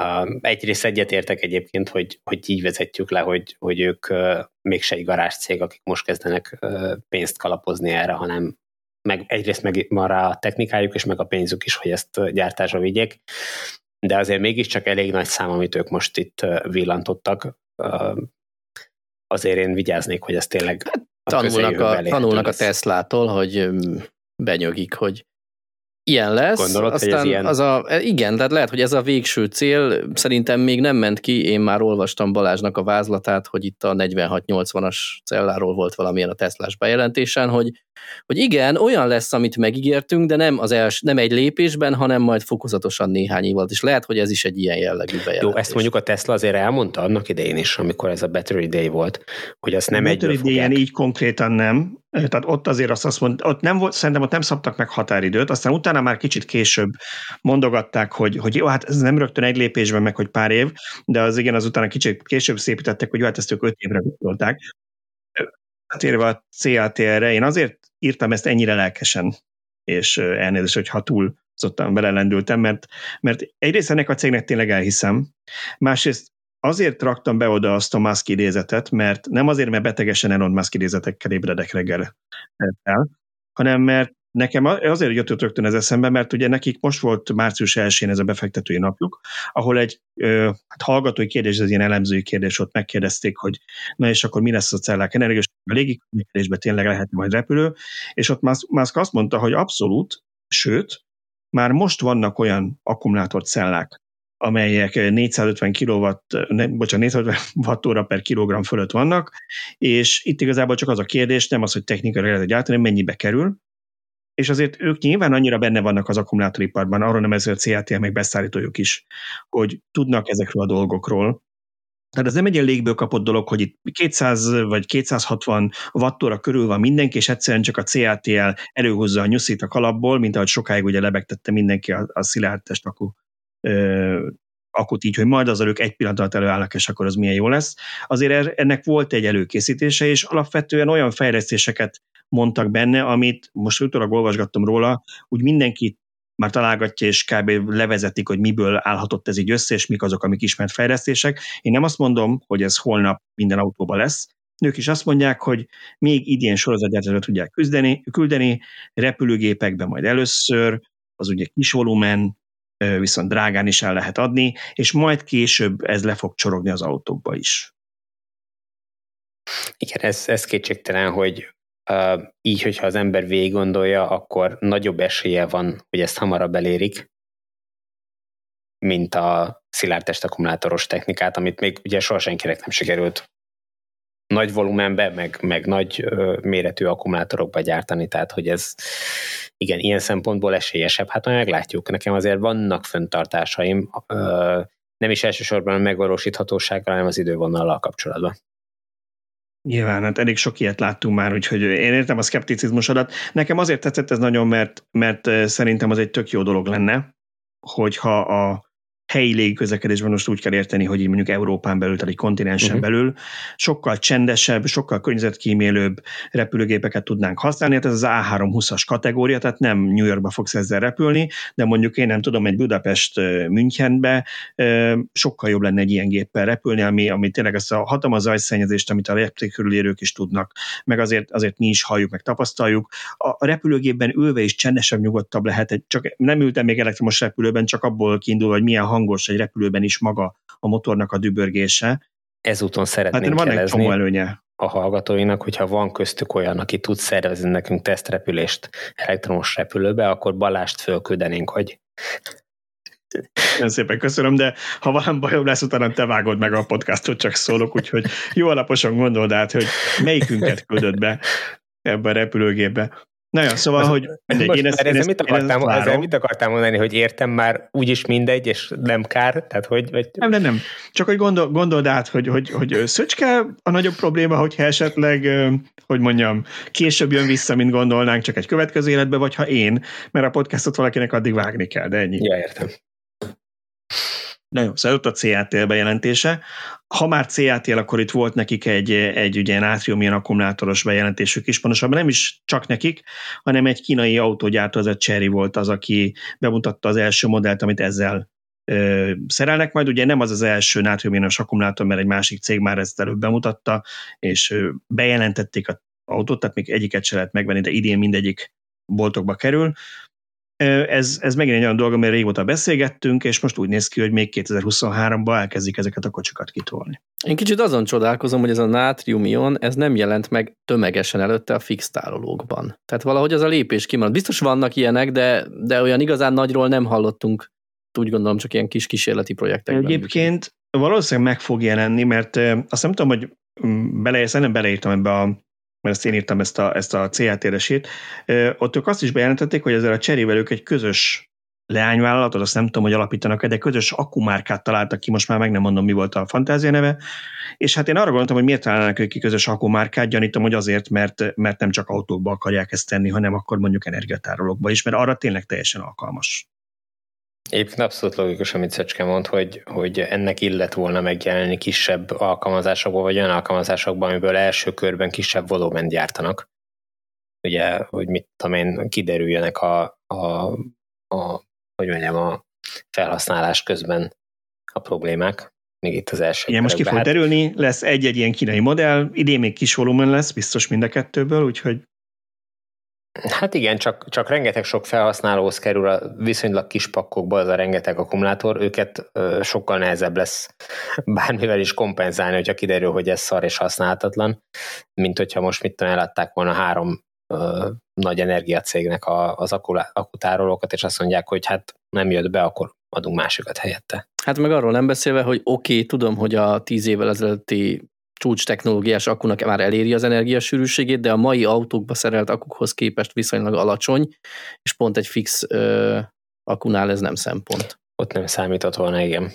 Uh, egyrészt egyetértek egyébként, hogy, hogy így vezetjük le, hogy, hogy ők uh, mégse egy garázs cég, akik most kezdenek uh, pénzt kalapozni erre, hanem meg egyrészt meg van rá a technikájuk, és meg a pénzük is, hogy ezt gyártásra vigyék, de azért mégiscsak elég nagy szám, amit ők most itt villantottak. Azért én vigyáznék, hogy ez tényleg hát, tanulnak a, tanulnak a Teslától, hogy benyögik, hogy Ilyen lesz. Gondolod, aztán hogy ez ilyen? Az a, e, igen, tehát lehet, hogy ez a végső cél. Szerintem még nem ment ki. Én már olvastam Balázsnak a vázlatát, hogy itt a 4680-as celláról volt valamilyen a Teslás bejelentésen, hogy, hogy igen, olyan lesz, amit megígértünk, de nem, az els, nem egy lépésben, hanem majd fokozatosan néhány év alatt. És lehet, hogy ez is egy ilyen jellegű bejelentés. Jó, ezt mondjuk a Tesla azért elmondta annak idején is, amikor ez a Battery Day volt, hogy azt nem egy Battery Day-en így konkrétan nem, tehát ott azért azt, azt mond, ott nem volt, szerintem ott nem szabtak meg határidőt, aztán utána már kicsit később mondogatták, hogy, hogy jó, hát ez nem rögtön egy lépésben, meg hogy pár év, de az igen, az utána kicsit később szépítettek, hogy jó, hát ezt ők öt évre gondolták. Térve a CATR-re, én azért írtam ezt ennyire lelkesen, és elnézést, hogy ha túl szottam, belelendültem, mert, mert egyrészt ennek a cégnek tényleg elhiszem, másrészt azért raktam be oda azt a Musk idézetet, mert nem azért, mert betegesen Elon Musk idézetekkel ébredek reggel el, hanem mert nekem azért jött rögtön ez eszembe, mert ugye nekik most volt március 1-én ez a befektetői napjuk, ahol egy ö, hát hallgatói kérdés, ez ilyen elemzői kérdés, ott megkérdezték, hogy na és akkor mi lesz a cellák energiás, a légiközlekedésben tényleg lehet majd repülő, és ott Musk azt mondta, hogy abszolút, sőt, már most vannak olyan akkumulátorcellák, amelyek 450 kW, ne, bocsánat, 450 wattóra per kilogramm fölött vannak, és itt igazából csak az a kérdés, nem az, hogy technikai lehet gyártani, mennyibe kerül, és azért ők nyilván annyira benne vannak az akkumulátoriparban, arról nem ez a CATL meg beszállítójuk is, hogy tudnak ezekről a dolgokról, tehát ez nem egy ilyen légből kapott dolog, hogy itt 200 vagy 260 wattóra körül van mindenki, és egyszerűen csak a CATL előhozza a nyuszit a kalapból, mint ahogy sokáig ugye lebegtette mindenki a, a szilárd testakú akut így, hogy majd az ők egy pillanat alatt előállnak, és akkor az milyen jó lesz. Azért er, ennek volt egy előkészítése, és alapvetően olyan fejlesztéseket mondtak benne, amit most utólag olvasgattam róla, úgy mindenki már találgatja, és kb. levezetik, hogy miből állhatott ez így össze, és mik azok, amik ismert fejlesztések. Én nem azt mondom, hogy ez holnap minden autóban lesz, Nők is azt mondják, hogy még idén sorozatgyártásra tudják küzdeni, küldeni, repülőgépekben majd először, az ugye kis volumen, viszont drágán is el lehet adni, és majd később ez le fog csorogni az autókba is. Igen, ez, ez kétségtelen, hogy uh, így, hogyha az ember végig gondolja, akkor nagyobb esélye van, hogy ezt hamarabb elérik, mint a szilárdtest akkumulátoros technikát, amit még ugye soha senkinek nem sikerült nagy volumenbe, meg, meg nagy méretű akkumulátorokba gyártani, tehát hogy ez igen, ilyen szempontból esélyesebb. Hát majd meglátjuk. Nekem azért vannak föntartásaim, nem is elsősorban a megvalósíthatósággal, hanem az idővonallal kapcsolatban. Nyilván, hát elég sok ilyet láttunk már, úgyhogy én értem a szkepticizmusodat. Nekem azért tetszett ez nagyon, mert, mert szerintem az egy tök jó dolog lenne, hogyha a, helyi légiközlekedésben most úgy kell érteni, hogy így mondjuk Európán belül, tehát egy kontinensen uh-huh. belül sokkal csendesebb, sokkal környezetkímélőbb repülőgépeket tudnánk használni. Hát ez az A320-as kategória, tehát nem New Yorkba fogsz ezzel repülni, de mondjuk én nem tudom, egy Budapest Münchenbe sokkal jobb lenne egy ilyen géppel repülni, ami, ami tényleg ezt a hatalmas zajszennyezést, amit a repték körülérők is tudnak, meg azért, azért mi is halljuk, meg tapasztaljuk. A repülőgépben ülve is csendesebb, nyugodtabb lehet, csak nem ültem még elektromos repülőben, csak abból kiindul, hogy milyen hangos egy repülőben is maga a motornak a dübörgése. Ezúton szeretnénk hát, van egy csomó előnye a hallgatóinak, hogyha van köztük olyan, aki tud szervezni nekünk tesztrepülést elektromos repülőbe, akkor Balást fölküldenénk, hogy nagyon szépen köszönöm, de ha valami bajom lesz, utána te vágod meg a podcastot, csak szólok, úgyhogy jó alaposan gondold át, hogy melyikünket küldött be ebbe a repülőgépbe. Na jó, szóval, hogy mindegy, most én ezt, ezzel, mit akartám, ezzel mit akartám mondani, hogy értem már úgyis mindegy, és nem kár? Tehát, hogy, vagy... Nem, nem, nem. Csak hogy gondol, gondold át, hogy, hogy, hogy Szöcske a nagyobb probléma, hogyha esetleg, hogy mondjam, később jön vissza, mint gondolnánk, csak egy következő életbe, vagy ha én, mert a podcastot valakinek addig vágni kell, de ennyi. Ja, értem. Na jó, szóval ott a CATL bejelentése. Ha már CATL, akkor itt volt nekik egy, egy ugye nátrium akkumulátoros bejelentésük is, pontosabban nem is csak nekik, hanem egy kínai autógyártó, az a Cherry volt az, aki bemutatta az első modellt, amit ezzel ö, szerelnek majd. Ugye nem az az első nátriumionos akkumulátor, mert egy másik cég már ezt előbb bemutatta, és ö, bejelentették az autót, tehát még egyiket se lehet megvenni, de idén mindegyik boltokba kerül. Ez, ez megint egy olyan dolog, amire régóta beszélgettünk, és most úgy néz ki, hogy még 2023-ban elkezdik ezeket a kocsikat kitolni. Én kicsit azon csodálkozom, hogy ez a nátrium-ion, ez nem jelent meg tömegesen előtte a fix tárolókban. Tehát valahogy az a lépés kimaradt. Biztos vannak ilyenek, de, de olyan igazán nagyról nem hallottunk, úgy gondolom csak ilyen kis kísérleti projektekben. Egyébként valószínűleg meg fog jelenni, mert azt nem tudom, hogy mm, bele, nem beleírtam ebbe a mert ezt én írtam ezt a, ezt a CAT-resét, ott ők azt is bejelentették, hogy ezzel a cserével ők egy közös leányvállalatot, azt nem tudom, hogy alapítanak de közös akkumárkát találtak ki, most már meg nem mondom, mi volt a fantázia neve, és hát én arra gondoltam, hogy miért találnak ők ki közös akkumárkát, gyanítom, hogy azért, mert, mert nem csak autókba akarják ezt tenni, hanem akkor mondjuk energiatárolókba is, mert arra tényleg teljesen alkalmas. Egyébként abszolút logikus, amit Szöcske mond, hogy, hogy ennek illet volna megjelenni kisebb alkalmazásokból, vagy olyan alkalmazásokban, amiből első körben kisebb volumen gyártanak. Ugye, hogy mit tudom én, kiderüljenek a, a, a hogy mondjam, a felhasználás közben a problémák, még itt az első. Igen, most ki fog hát... derülni, lesz egy-egy ilyen kínai modell, idén még kis volumen lesz, biztos mind a kettőből, úgyhogy Hát igen, csak, csak rengeteg sok felhasználóhoz kerül a viszonylag kis pakkokba az a rengeteg akkumulátor, őket ö, sokkal nehezebb lesz bármivel is kompenzálni, hogyha kiderül, hogy ez szar és használhatatlan, mint hogyha most mit tudom, eladták volna három ö, nagy energiacégnek a, az akutárolókat, és azt mondják, hogy hát nem jött be, akkor adunk másikat helyette. Hát meg arról nem beszélve, hogy oké, okay, tudom, hogy a tíz évvel ezelőtti csúcs technológiás akkunak már eléri az energiasűrűségét, de a mai autókba szerelt akukhoz képest viszonylag alacsony, és pont egy fix ö, akkunál ez nem szempont. Ott nem számított volna, igen.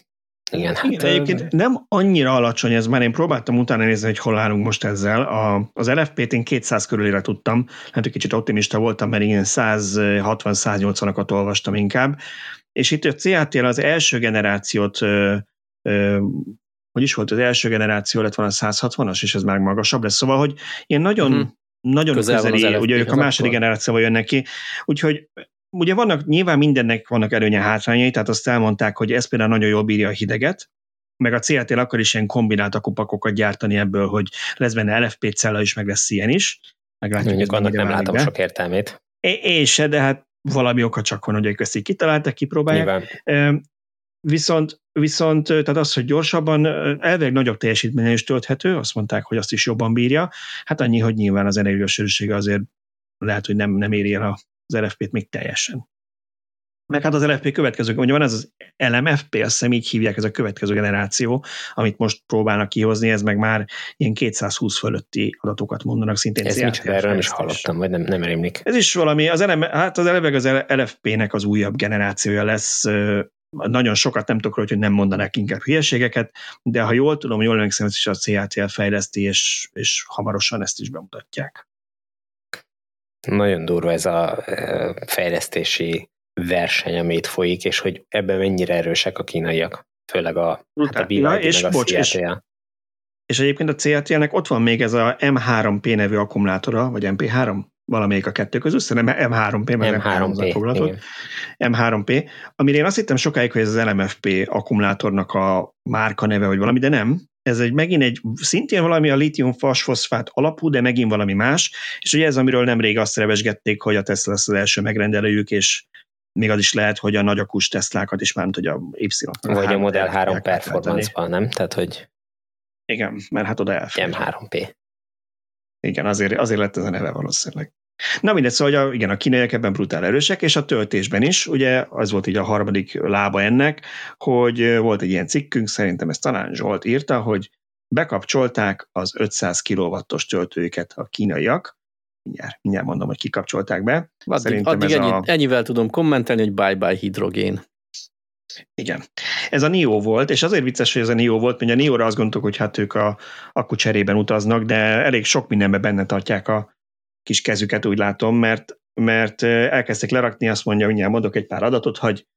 Igen, hát, igen egyébként nem annyira alacsony ez, mert én próbáltam utána nézni, hogy hol állunk most ezzel. A, az LFP-t én 200 körülére tudtam, hát egy kicsit optimista voltam, mert én 160-180-akat olvastam inkább, és itt a CAT-l az első generációt ö, ö, hogy is volt, az első generáció lett volna 160-as, és ez már magasabb lesz. Szóval, hogy ilyen nagyon, uh-huh. nagyon Közel közeli, ugye ők a második generációval jönnek ki, úgyhogy ugye vannak, nyilván mindennek vannak előnye hátrányai, tehát azt elmondták, hogy ez például nagyon jól bírja a hideget, meg a CLT akkor is ilyen kombinált akupakokat gyártani ebből, hogy lesz benne LFP cella is, meg lesz ilyen is. Meglátjuk, Mondjuk annak nem látom be. sok értelmét. É- én se, de hát valami oka csak van, hogy ők ezt így kitaláltak, kipróbálják. Nyilván. Viszont, viszont tehát az, hogy gyorsabban, elvileg nagyobb teljesítményen is tölthető, azt mondták, hogy azt is jobban bírja. Hát annyi, hogy nyilván az energiasűrűsége azért lehet, hogy nem, nem éri el az LFP-t még teljesen. Meg hát az LFP következő, ugye van ez az LMFP, azt hiszem így hívják, ez a következő generáció, amit most próbálnak kihozni, ez meg már ilyen 220 fölötti adatokat mondanak szintén. Ez micsoda, erről nem is hallottam, vagy nem, nem rémlik. Ez is valami, az, LM, hát az eleve az LFP-nek az újabb generációja lesz, nagyon sokat nem tudok hogy nem mondanák inkább hülyeségeket, de ha jól tudom, jól emlékszem, ez is a CATL fejleszti, és, és hamarosan ezt is bemutatják. Nagyon durva ez a fejlesztési verseny, amit folyik, és hogy ebben mennyire erősek a kínaiak, főleg a, hát a BYD és, meg a bocs, és, és egyébként a CATL-nek ott van még ez a M3P nevű akkumulátora, vagy MP3? Valamelyik a kettő közül, szerintem M3P, mert M3P, foglaltott. M3P, amire én azt hittem sokáig, hogy ez az LMFP akkumulátornak a márka neve, vagy valami, de nem. Ez egy megint egy, szintén valami a litium fasfoszfát alapú, de megint valami más, és ugye ez, amiről nemrég azt revesgették, hogy a Tesla lesz az első megrendelőjük, és még az is lehet, hogy a nagyakus Teslákat is, már hogy a Y. Vagy a Model 3 Performance-ban, nem? Tehát, hogy igen, mert hát oda elfér. M3P. Igen, azért, azért lett ez a neve valószínűleg. Na mindegy, szóval a, igen, a kínaiak ebben brutál erősek, és a töltésben is, ugye az volt így a harmadik lába ennek, hogy volt egy ilyen cikkünk, szerintem ezt talán Zsolt írta, hogy bekapcsolták az 500 kW-os töltőiket a kínaiak, mindjárt, mindjárt mondom, hogy kikapcsolták be. Addig, Szerintem addig ez ennyi, a... ennyivel tudom kommentelni, hogy bye-bye hidrogén. Igen. Ez a NIO volt, és azért vicces, hogy ez a NIO volt, mert a NIO-ra azt gondoltuk, hogy hát ők a akku cserében utaznak, de elég sok mindenbe benne tartják a kis kezüket, úgy látom, mert, mert elkezdtek lerakni, azt mondja, mindjárt mondok egy pár adatot, hogy,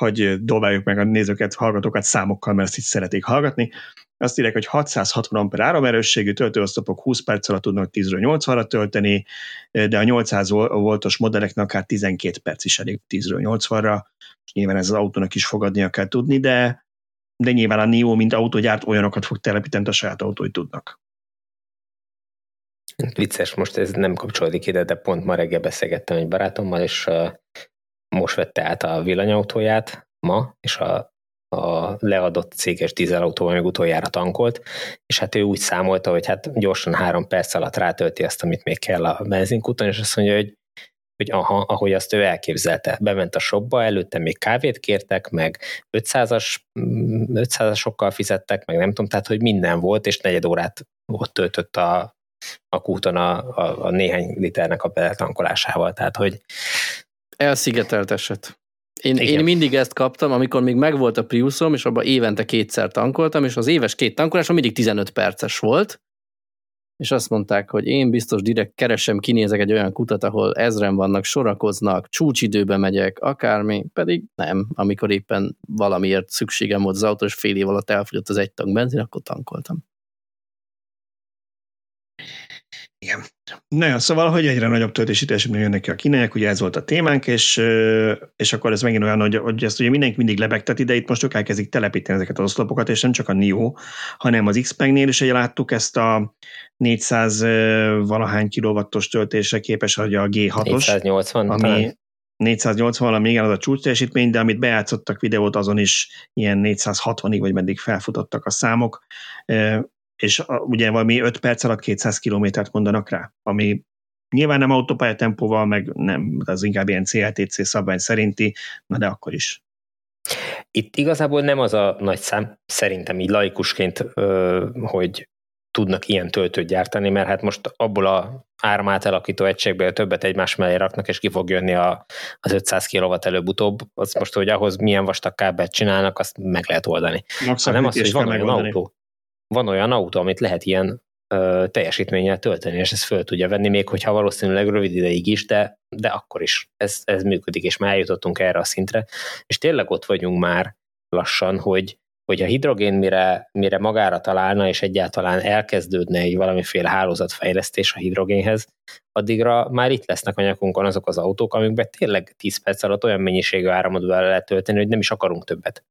hogy dobáljuk meg a nézőket, hallgatókat számokkal, mert ezt így szeretik hallgatni. Azt írják, hogy 660 amper áramerősségű töltőosztopok 20 perc alatt tudnak 10-ről 80-ra tölteni, de a 800 voltos modelleknek akár 12 perc is elég 10-ről 80-ra. Nyilván ez az autónak is fogadnia kell tudni, de, de nyilván a NIO, mint autógyárt, olyanokat fog telepíteni, a saját autói tudnak. Vicces, most ez nem kapcsolódik ide, de pont ma reggel beszélgettem egy barátommal, és most vette át a villanyautóját ma, és a a leadott céges dízelautó, meg utoljára tankolt, és hát ő úgy számolta, hogy hát gyorsan három perc alatt rátölti azt, amit még kell a benzinkúton, és azt mondja, hogy hogy aha, ahogy azt ő elképzelte. Bement a shopba, előtte még kávét kértek, meg 500-as, 500-asokkal mm, fizettek, meg nem tudom, tehát hogy minden volt, és negyed órát ott töltött a, a kúton a, a, a néhány liternek a beletankolásával, tehát hogy Elszigetelt eset. Én, én mindig ezt kaptam, amikor még megvolt a Priusom, és abban évente kétszer tankoltam, és az éves két tankolásom mindig 15 perces volt, és azt mondták, hogy én biztos direkt keresem, kinézek egy olyan kutat, ahol ezren vannak, sorakoznak, csúcsidőbe megyek, akármi, pedig nem, amikor éppen valamiért szükségem volt az autó, és fél év alatt elfogyott az egy tank benzin, akkor tankoltam. Igen. Na, szóval, hogy egyre nagyobb töltési teljesítmény jönnek ki a kínaiak, ugye ez volt a témánk, és, és akkor ez megint olyan, hogy, hogy ezt ugye mindenki mindig lebegteti, de itt most ők elkezdik telepíteni ezeket az oszlopokat, és nem csak a NIO, hanem az x nél is ugye láttuk ezt a 400 valahány kilowattos töltésre képes, hogy a G6-os. 480 ami, talán. 480 valami, igen, az a csúcs teljesítmény, de amit bejátszottak videót, azon is ilyen 460-ig, vagy meddig felfutottak a számok és a, ugye valami 5 perc alatt 200 kilométert mondanak rá, ami nyilván nem autópálya tempóval, meg nem, az inkább ilyen CLTC szabvány szerinti, na de akkor is. Itt igazából nem az a nagy szám, szerintem így laikusként, hogy tudnak ilyen töltőt gyártani, mert hát most abból a áramát elakító egységből többet egymás mellé raknak, és ki fog jönni a, az 500 kW előbb-utóbb. Az most, hogy ahhoz milyen vastag kábelt csinálnak, azt meg lehet oldani. Max nem az, hogy van olyan autó, van olyan autó, amit lehet ilyen ö, teljesítménnyel tölteni, és ezt föl tudja venni, még hogyha valószínűleg rövid ideig is, de, de akkor is ez, ez működik, és már eljutottunk erre a szintre, és tényleg ott vagyunk már lassan, hogy, hogy a hidrogén mire, mire magára találna, és egyáltalán elkezdődne egy valamiféle hálózatfejlesztés a hidrogénhez, addigra már itt lesznek a nyakunkon azok az autók, amikben tényleg 10 perc alatt olyan mennyiségű áramot vele lehet tölteni, hogy nem is akarunk többet.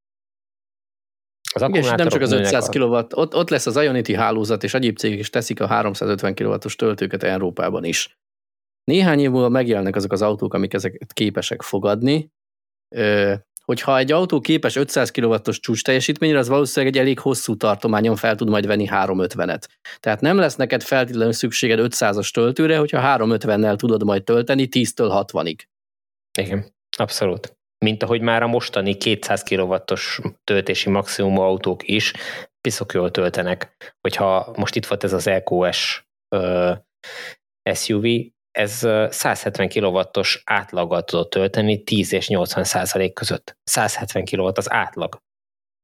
Az és nem csak az 500 a... kW, ott, ott lesz az Ionity hálózat, és egyéb cégek is teszik a 350 kW-os töltőket Európában is. Néhány év múlva megjelennek azok az autók, amik ezeket képesek fogadni. Hogyha egy autó képes 500 kW-os csúcs teljesítményre, az valószínűleg egy elég hosszú tartományon fel tud majd venni 350-et. Tehát nem lesz neked feltétlenül szükséged 500-as töltőre, hogyha 350-nel tudod majd tölteni 10-től 60-ig. Igen, abszolút mint ahogy már a mostani 200 kW-os töltési maximum autók is piszok jól töltenek. Hogyha most itt volt ez az EQS uh, SUV, ez 170 kW-os átlaggal tudott tölteni 10 és 80 százalék között. 170 kW az átlag.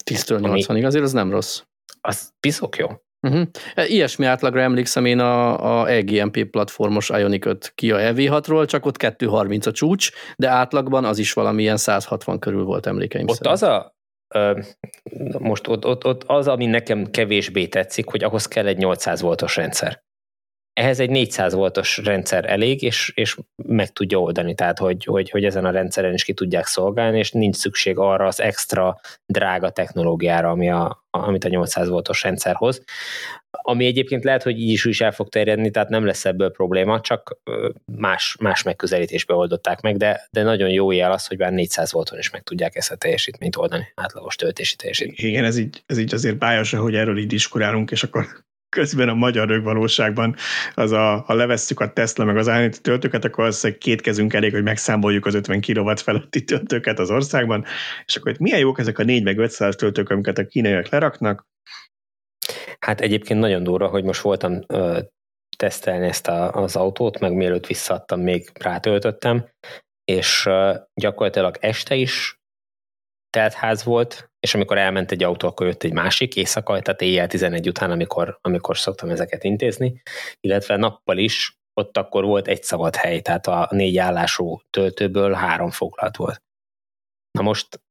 10-től 80-ig, azért az nem rossz. Az piszok jó. Uh-huh. Ilyesmi átlagra emlékszem én a, a EGMP platformos Ionic 5 Kia EV6-ról, csak ott 230 a csúcs, de átlagban az is valamilyen 160 körül volt emlékeim Ott szerint. az a, most ott, ott, ott az, ami nekem kevésbé tetszik, hogy ahhoz kell egy 800 voltos rendszer ehhez egy 400 voltos rendszer elég, és, és meg tudja oldani, tehát hogy, hogy, hogy ezen a rendszeren is ki tudják szolgálni, és nincs szükség arra az extra drága technológiára, ami a, amit a 800 voltos rendszer hoz. Ami egyébként lehet, hogy így is, is el fog terjedni, tehát nem lesz ebből probléma, csak más, más megközelítésbe oldották meg, de, de nagyon jó jel az, hogy már 400 volton is meg tudják ezt a teljesítményt oldani, átlagos töltési teljesítményt. Igen, ez így, ez így azért bájos, hogy erről így diskurálunk, és akkor közben a magyar rögvalóságban az a, ha levesszük a Tesla meg az állíti töltőket, akkor az két kezünk elég, hogy megszámoljuk az 50 kW feletti töltőket az országban, és akkor itt milyen jók ezek a 4 meg 500 töltők, amiket a kínaiak leraknak. Hát egyébként nagyon durva, hogy most voltam ö, tesztelni ezt a, az autót, meg mielőtt visszaadtam, még rátöltöttem, és gyakorlatilag este is teltház volt, és amikor elment egy autó, akkor jött egy másik éjszaka, tehát éjjel 11 után, amikor, amikor szoktam ezeket intézni, illetve nappal is, ott akkor volt egy szabad hely, tehát a négy állású töltőből három foglalt volt. Na most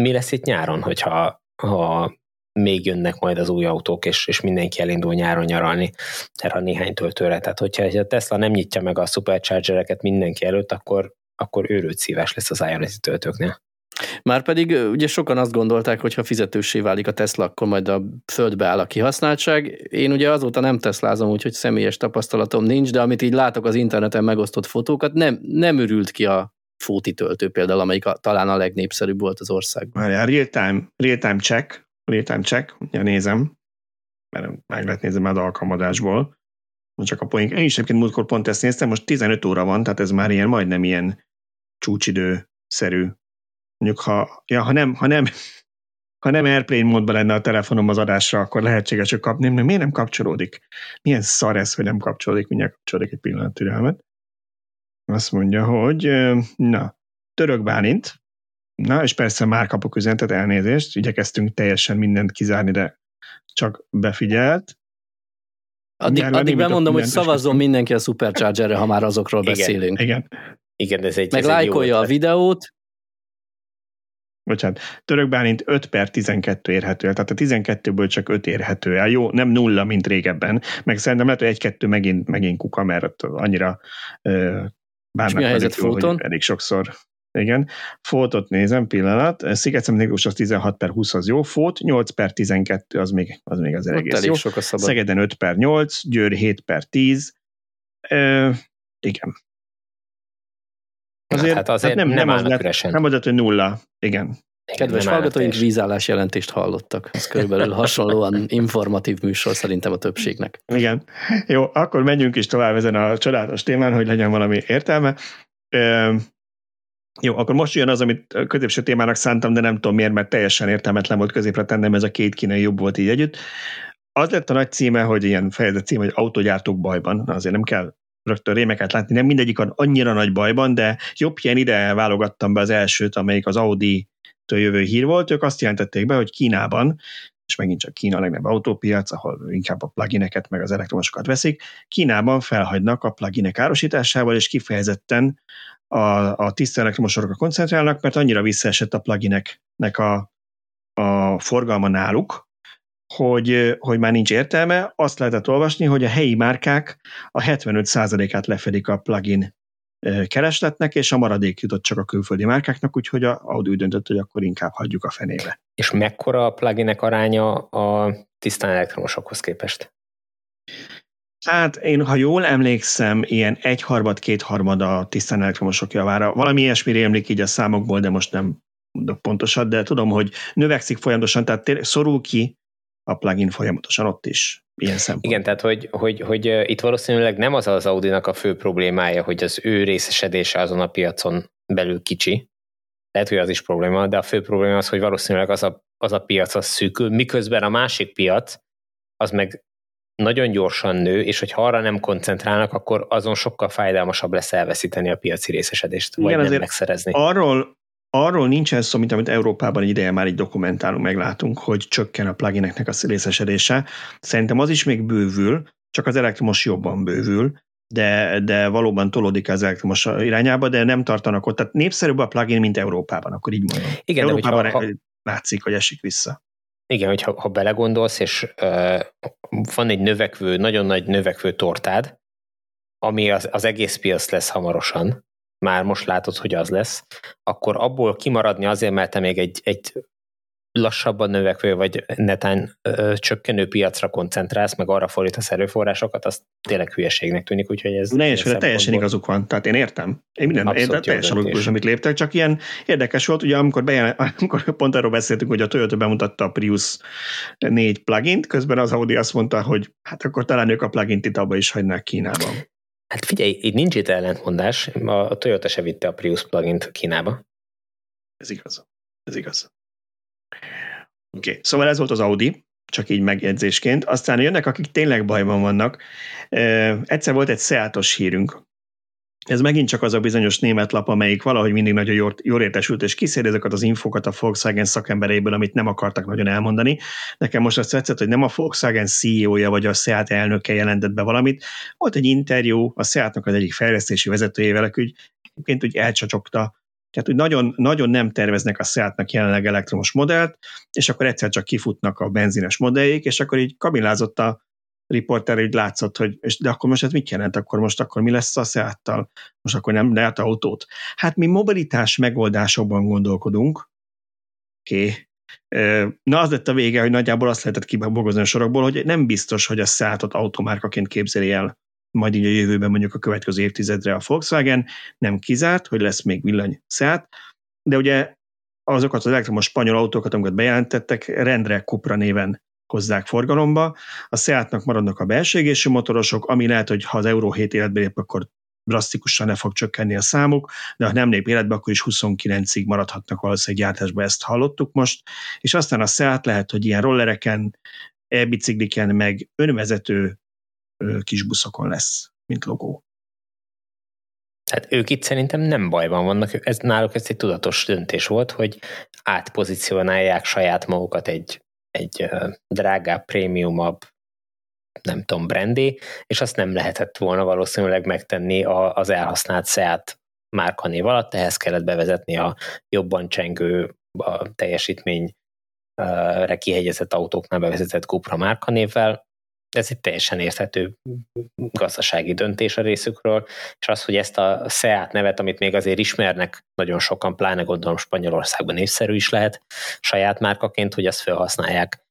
mi lesz itt nyáron, hogyha ha még jönnek majd az új autók, és, és mindenki elindul nyáron nyaralni erre a néhány töltőre. Tehát, hogyha a Tesla nem nyitja meg a superchargereket mindenki előtt, akkor, akkor őrült szívás lesz az Ionity töltőknél. Márpedig ugye sokan azt gondolták, hogy ha fizetősé válik a Tesla, akkor majd a földbe áll a kihasználtság. Én ugye azóta nem Teslázom, úgyhogy személyes tapasztalatom nincs, de amit így látok az interneten megosztott fotókat, nem, nem örült ki a fóti töltő például, amelyik a, talán a legnépszerűbb volt az országban. Várjál, real-time, real-time check, real-time check, ugye nézem, mert meg lehet nézni már az alkalmazásból, csak a poink. Én is egyébként múltkor pont ezt néztem, most 15 óra van, tehát ez már ilyen majdnem ilyen csúcsidő-szerű. Mondjuk, ha, ja, ha nem, ha nem, (laughs) ha nem Airplane módban lenne a telefonom az adásra, akkor lehetséges, hogy kapném, de miért nem kapcsolódik? Milyen szar ez, hogy nem kapcsolódik, mindjárt kapcsolódik egy pillanat türelmet. Azt mondja, hogy na, Török Bálint, na, és persze már kapok üzenetet, elnézést, igyekeztünk teljesen mindent kizárni, de csak befigyelt. Addig, addig bemondom, hogy szavazzon mindenki a Superchargerre, ha már azokról igen, beszélünk. Igen. Igen, ez egy Meg lájkolja a videót. Bocsánat, Török Bálint 5 per 12 érhető el, tehát a 12-ből csak 5 érhető el. Jó, nem nulla, mint régebben, meg szerintem lehet, hogy egy-kettő megint, megint kuka, mert annyira bármilyen mi a helyzet Fóton? Elég sokszor. Igen. Fótot nézem, pillanat. Sziget Miklós az 16 per 20 az jó, Fót 8 per 12 az még az, még az egész jó. Sok a szabad. Szegeden 5 per 8, Győr 7 per 10. E, igen. Azért, hát azért nem, nem, nem, az, nem az, hogy nulla. Igen. Kedves hallgatóink, vízállás jelentést hallottak. Ez körülbelül hasonlóan informatív műsor szerintem a többségnek. Igen. Jó, akkor menjünk is tovább ezen a csodálatos témán, hogy legyen valami értelme. Ö, jó, akkor most jön az, amit középső témának szántam, de nem tudom miért, mert teljesen értelmetlen volt középre tennem, ez a két kínai jobb volt így együtt. Az lett a nagy címe, hogy ilyen fejezet címe, hogy autógyártók bajban. Na, azért nem kell rögtön rémeket látni, nem mindegyik annyira nagy bajban, de jobb ilyen ide válogattam be az elsőt, amelyik az Audi jövő hír volt, ők azt jelentették be, hogy Kínában, és megint csak Kína a legnagyobb autópiac, ahol inkább a plugineket meg az elektromosokat veszik, Kínában felhagynak a pluginek árosításával, és kifejezetten a, a tiszta elektromosokra koncentrálnak, mert annyira visszaesett a plugineknek a, a forgalma náluk, hogy, hogy már nincs értelme. Azt lehetett olvasni, hogy a helyi márkák a 75%-át lefedik a plugin keresletnek, és a maradék jutott csak a külföldi márkáknak, úgyhogy a Audi úgy döntött, hogy akkor inkább hagyjuk a fenébe. És mekkora a pluginek aránya a tisztán elektromosokhoz képest? Hát én, ha jól emlékszem, ilyen egyharmad, kétharmad a tisztán elektromosok javára. Valami ilyesmire emlék így a számokból, de most nem mondok pontosat, de tudom, hogy növekszik folyamatosan, tehát szorul ki a plugin folyamatosan ott is ilyen szempont. Igen, tehát hogy, hogy, hogy itt valószínűleg nem az az Audi-nak a fő problémája, hogy az ő részesedése azon a piacon belül kicsi, lehet, hogy az is probléma, de a fő probléma az, hogy valószínűleg az a, az a piac az szűkül, miközben a másik piac az meg nagyon gyorsan nő, és hogy ha arra nem koncentrálnak, akkor azon sokkal fájdalmasabb lesz elveszíteni a piaci részesedést, vagy Igen, nem megszerezni. Arról, arról nincsen szó, mint amit Európában egy ideje már egy dokumentálunk, meglátunk, hogy csökken a plugineknek a részesedése. Szerintem az is még bővül, csak az elektromos jobban bővül, de, de valóban tolódik az elektromos irányába, de nem tartanak ott. Tehát népszerűbb a plugin, mint Európában, akkor így mondom. Igen, Európában de hogyha, ha, látszik, hogy esik vissza. Igen, hogyha ha belegondolsz, és uh, van egy növekvő, nagyon nagy növekvő tortád, ami az, az egész piac lesz hamarosan, már most látod, hogy az lesz, akkor abból kimaradni azért, mert te még egy, egy lassabban növekvő, vagy netán ö, csökkenő piacra koncentrálsz, meg arra fordítasz erőforrásokat, az tényleg hülyeségnek tűnik, úgyhogy ez... Ne és teljesen igazuk van, tehát én értem. Én minden, Abszolút én, teljesen logikus, amit léptek, csak ilyen érdekes volt, ugye amikor, bejel, (laughs) amikor pont arról beszéltünk, hogy a Toyota bemutatta a Prius 4 plugint, közben az Audi azt mondta, hogy hát akkor talán ők a plugint itt abba is hagynák Kínában. Hát figyelj, itt nincs itt ellentmondás, a Toyota se vitte a Prius plugint Kínába. Ez igaz. Ez igaz. Oké, okay. szóval ez volt az Audi. csak így megjegyzésként. Aztán jönnek, akik tényleg bajban vannak. Egyszer volt egy Seatos hírünk, ez megint csak az a bizonyos német lap, amelyik valahogy mindig nagyon jól, jól értesült, és kiszér ezeket az infokat a Volkswagen szakembereiből, amit nem akartak nagyon elmondani. Nekem most azt tetszett, hogy nem a Volkswagen CEO-ja vagy a Seat elnöke jelentett be valamit. Volt egy interjú a Seatnak az egyik fejlesztési vezetőjével, aki úgy, egyébként úgy elcsacsogta tehát úgy nagyon, nagyon nem terveznek a Seatnak jelenleg elektromos modellt, és akkor egyszer csak kifutnak a benzines modelljék, és akkor így kabilázott a riporter, hogy látszott, hogy és de akkor most ez mit jelent? Akkor most akkor mi lesz a Seattal? Most akkor nem lehet autót? Hát mi mobilitás megoldásokban gondolkodunk, oké, okay. Na, az lett a vége, hogy nagyjából azt lehetett kibogozni a sorokból, hogy nem biztos, hogy a Seatot automárkaként képzeli el majd így a jövőben mondjuk a következő évtizedre a Volkswagen, nem kizárt, hogy lesz még villany Seat, de ugye azokat az elektromos spanyol autókat, amiket bejelentettek, rendre Cupra néven hozzák forgalomba. A Seatnak maradnak a belső motorosok, ami lehet, hogy ha az Euró 7 életbe lép, akkor drasztikusan le fog csökkenni a számuk, de ha nem lép életbe, akkor is 29-ig maradhatnak valószínűleg gyártásba, ezt hallottuk most, és aztán a Seat lehet, hogy ilyen rollereken, e-bicikliken, meg önvezető kis buszokon lesz, mint logó. Tehát ők itt szerintem nem bajban vannak, ez, náluk ez egy tudatos döntés volt, hogy átpozícionálják saját magukat egy egy drágább, prémiumabb, nem tudom, brandé, és azt nem lehetett volna valószínűleg megtenni az elhasznált Seat márkanév alatt, ehhez kellett bevezetni a jobban csengő a teljesítményre kihegyezett autóknál bevezetett Cupra márkanévvel, ez egy teljesen érthető gazdasági döntés a részükről, és az, hogy ezt a SEAT nevet, amit még azért ismernek nagyon sokan, pláne gondolom Spanyolországban népszerű is lehet saját márkaként, hogy azt felhasználják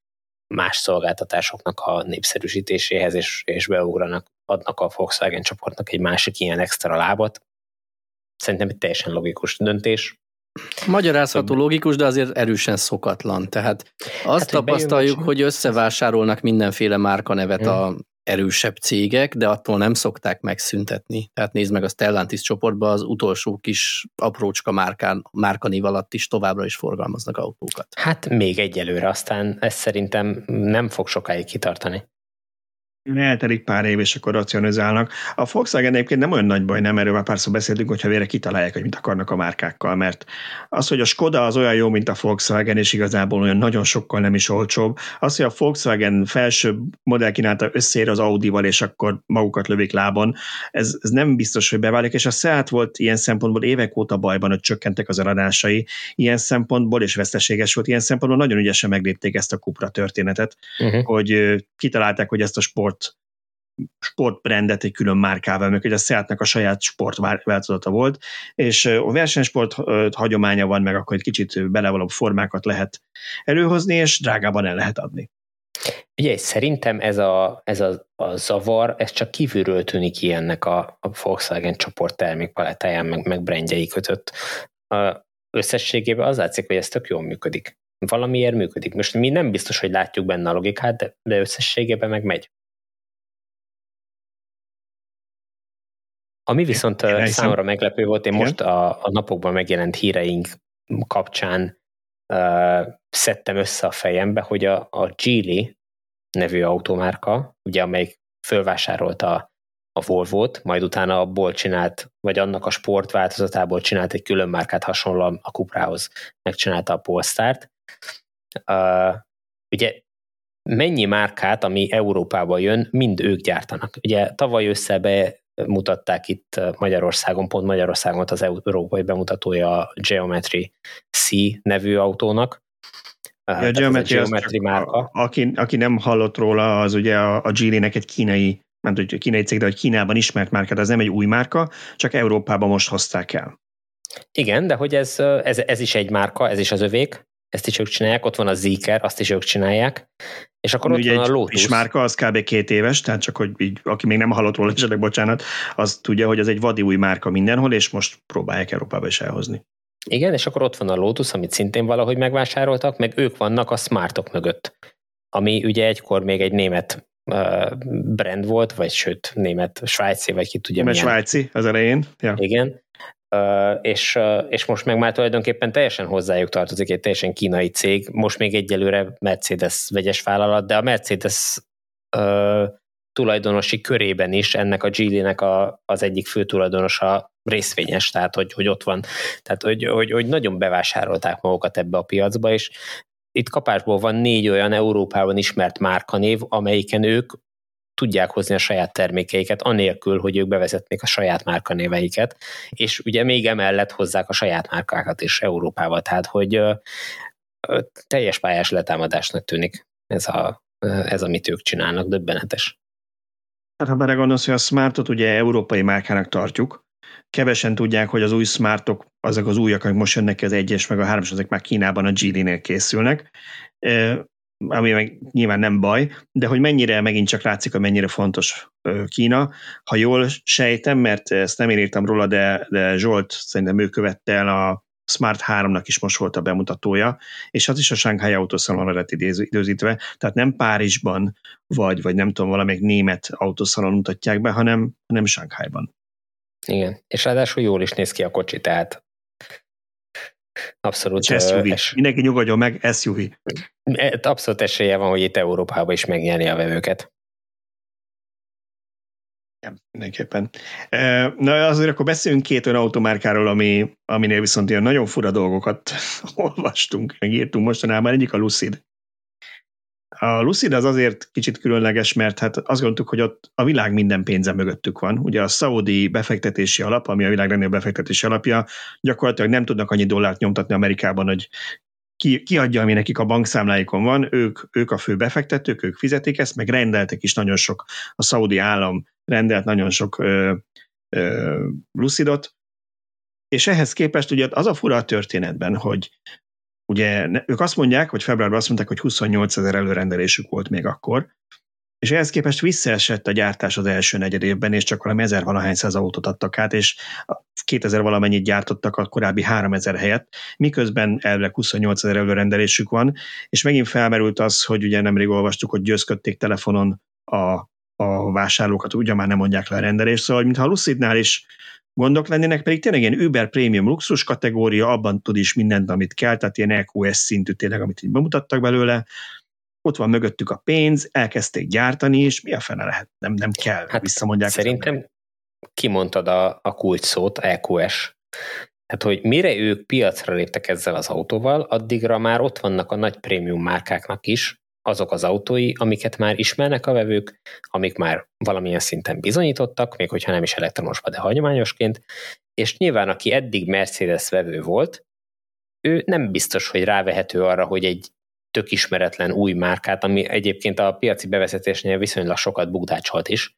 más szolgáltatásoknak a népszerűsítéséhez, és, és beugranak, adnak a Volkswagen csoportnak egy másik ilyen extra lábat. Szerintem egy teljesen logikus döntés. Magyarázható logikus, de azért erősen szokatlan. Tehát azt hát, tapasztaljuk, hogy összevásárolnak mindenféle márkanevet hmm. a erősebb cégek, de attól nem szokták megszüntetni. Tehát nézd meg a Stellantis csoportban az utolsó kis aprócska márkán, márkanév alatt is továbbra is forgalmaznak autókat. Hát még egyelőre, aztán ez szerintem nem fog sokáig kitartani eltelik pár év, és akkor racionalizálnak. A Volkswagen egyébként nem olyan nagy baj, nem erről már párszor beszéltünk, hogyha végre kitalálják, hogy mit akarnak a márkákkal, mert az, hogy a Skoda az olyan jó, mint a Volkswagen, és igazából olyan nagyon sokkal nem is olcsóbb, az, hogy a Volkswagen felső modell kínálta összér az Audi-val, és akkor magukat lövik lábon, ez, ez nem biztos, hogy beválik, és a Seat volt ilyen szempontból évek óta bajban, hogy csökkentek az eladásai, ilyen szempontból, és veszteséges volt, ilyen szempontból nagyon ügyesen meglépték ezt a Cupra történetet, uh-huh. hogy kitalálták, hogy ezt a sport sportbrandet egy külön márkával, mert ugye a Seatnak a saját sportváltozata volt, és a versenysport hagyománya van, meg akkor egy kicsit belevalóbb formákat lehet előhozni, és drágában el lehet adni. Ugye, szerintem ez a, ez a, a zavar, ez csak kívülről tűnik ki ennek a, a Volkswagen csoport termékpalettáján, meg, meg brandjei kötött. A összességében az látszik, hogy ez tök jól működik. Valamiért működik. Most mi nem biztos, hogy látjuk benne a logikát, de, de összességében meg megy. Ami viszont én számomra meglepő volt, én Igen? most a, a napokban megjelent híreink kapcsán uh, szedtem össze a fejembe, hogy a, a Geely nevű automárka, ugye amelyik fölvásárolta a Volvo-t, majd utána abból csinált, vagy annak a sportváltozatából csinált egy külön márkát hasonlóan a Cuprához, megcsinálta a Polestart. Uh, ugye mennyi márkát, ami Európába jön, mind ők gyártanak. Ugye tavaly össze be mutatták itt Magyarországon, pont Magyarországon volt az európai bemutatója a Geometry C nevű autónak. Ja, a Geometry, a Geometry márka. A, aki, aki nem hallott róla, az ugye a, a Geely-nek egy kínai nem tudjuk, hogy kínai cég, de hogy Kínában ismert márka, de ez nem egy új márka, csak Európában most hozták el. Igen, de hogy ez, ez, ez is egy márka, ez is az övék, ezt is ők csinálják, ott van a Zeker, azt is ők csinálják, és akkor Ami ott van a Lotus. És márka az kb. két éves, tehát csak hogy így, aki még nem hallott róla esetleg, bocsánat, az tudja, hogy az egy vadi új márka mindenhol, és most próbálják Európába is elhozni. Igen, és akkor ott van a Lotus, amit szintén valahogy megvásároltak, meg ők vannak a Smartok mögött, ami ugye egykor még egy német uh, brand volt, vagy sőt, német, svájci, vagy ki tudja Német svájci az elején. Ja. Igen, és, és most meg már tulajdonképpen teljesen hozzájuk tartozik egy teljesen kínai cég, most még egyelőre Mercedes vegyes vállalat, de a Mercedes tulajdonosi körében is ennek a Geely-nek a, az egyik fő tulajdonosa részvényes, tehát hogy, hogy ott van, tehát hogy, hogy, hogy nagyon bevásárolták magukat ebbe a piacba, és itt kapásból van négy olyan Európában ismert márkanév, amelyiken ők tudják hozni a saját termékeiket, anélkül, hogy ők bevezetnék a saját márkanéveiket, és ugye még emellett hozzák a saját márkákat is Európába, tehát hogy ö, ö, teljes pályás letámadásnak tűnik ez, a, ez, amit ők csinálnak, döbbenetes. Hát ha belegondolsz, hogy a Smartot ugye európai márkának tartjuk, kevesen tudják, hogy az új Smartok, azok az újak, amik most jönnek az egyes meg a hármas, azok már Kínában a Geely-nél készülnek, ami meg nyilván nem baj, de hogy mennyire megint csak látszik, hogy mennyire fontos Kína. Ha jól sejtem, mert ezt nem én írtam róla, de, de Zsolt szerintem ő követte el a Smart 3-nak is most volt a bemutatója, és az is a Shanghai Autosalonra lett időzítve, tehát nem Párizsban, vagy, vagy nem tudom, valamelyik német autószalon mutatják be, hanem, hanem Shanghaiban. Igen, és ráadásul jól is néz ki a kocsi, tehát abszolút... És SUV. Es... Mindenki nyugodjon meg, SUV. E, abszolút esélye van, hogy itt Európában is megnyerni a vevőket. Igen, mindenképpen. Na azért akkor beszéljünk két olyan automárkáról, ami, aminél viszont ilyen nagyon fura dolgokat (laughs) olvastunk, megírtunk mostanában. Egyik a Lucid. A Lucid az azért kicsit különleges, mert hát azt gondoltuk, hogy ott a világ minden pénze mögöttük van. Ugye a szaudi befektetési alap, ami a világ legnagyobb befektetési alapja, gyakorlatilag nem tudnak annyi dollárt nyomtatni Amerikában, hogy ki, kiadja, ami nekik a bankszámláikon van, ők, ők a fő befektetők, ők fizetik ezt, meg rendeltek is nagyon sok, a szaudi állam rendelt nagyon sok ö, ö, lucidot, és ehhez képest ugye az a fura a történetben, hogy ugye ők azt mondják, hogy februárban azt mondták, hogy 28 ezer előrendelésük volt még akkor, és ehhez képest visszaesett a gyártás az első negyed évben, és csak valami ezer valahány száz autót adtak át, és 2000 valamennyit gyártottak a korábbi 3000 helyett, miközben elvileg 28 ezer előrendelésük van, és megint felmerült az, hogy ugye nemrég olvastuk, hogy győzködték telefonon a, a vásárlókat, ugye már nem mondják le a rendelést, szóval mintha a Lucidnál is gondok lennének, pedig tényleg ilyen Uber Premium luxus kategória, abban tud is mindent, amit kell, tehát ilyen EQS szintű tényleg, amit így bemutattak belőle, ott van mögöttük a pénz, elkezdték gyártani, és mi a fene lehet? Nem, nem kell, hát visszamondják. Szerintem kimondtad a, a kulcs szót, EQS. Hát, hogy mire ők piacra léptek ezzel az autóval, addigra már ott vannak a nagy prémium márkáknak is azok az autói, amiket már ismernek a vevők, amik már valamilyen szinten bizonyítottak, még hogyha nem is elektromosba, de hagyományosként, és nyilván aki eddig Mercedes vevő volt, ő nem biztos, hogy rávehető arra, hogy egy tök ismeretlen új márkát, ami egyébként a piaci bevezetésnél viszonylag sokat bukdácsolt is,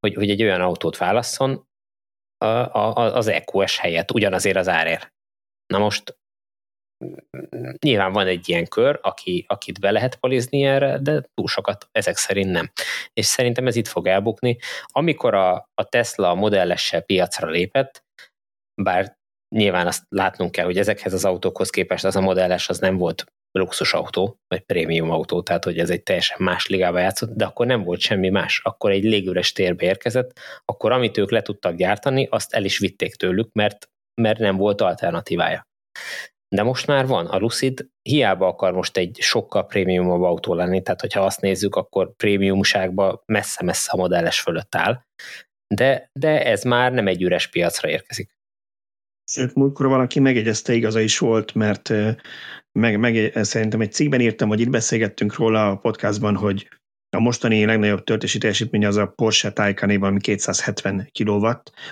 hogy, hogy egy olyan autót válasszon a, a, az EQS helyett, ugyanazért az árért. Na most nyilván van egy ilyen kör, aki, akit be lehet polizni erre, de túl sokat ezek szerint nem. És szerintem ez itt fog elbukni. Amikor a, a Tesla modellessel piacra lépett, bár nyilván azt látnunk kell, hogy ezekhez az autókhoz képest az a modelles az nem volt luxus autó, vagy prémium autó, tehát hogy ez egy teljesen más ligába játszott, de akkor nem volt semmi más. Akkor egy légüres térbe érkezett, akkor amit ők le tudtak gyártani, azt el is vitték tőlük, mert, mert nem volt alternatívája. De most már van. A Lucid hiába akar most egy sokkal prémiumabb autó lenni, tehát hogyha azt nézzük, akkor prémiumságban messze-messze a modelles fölött áll, de, de ez már nem egy üres piacra érkezik. Múltkor valaki megjegyezte, igaza is volt, mert meg, meg szerintem egy cikkben írtam, hogy itt beszélgettünk róla a podcastban, hogy a mostani legnagyobb töltési teljesítmény az a Porsche Taycan ami 270 kW,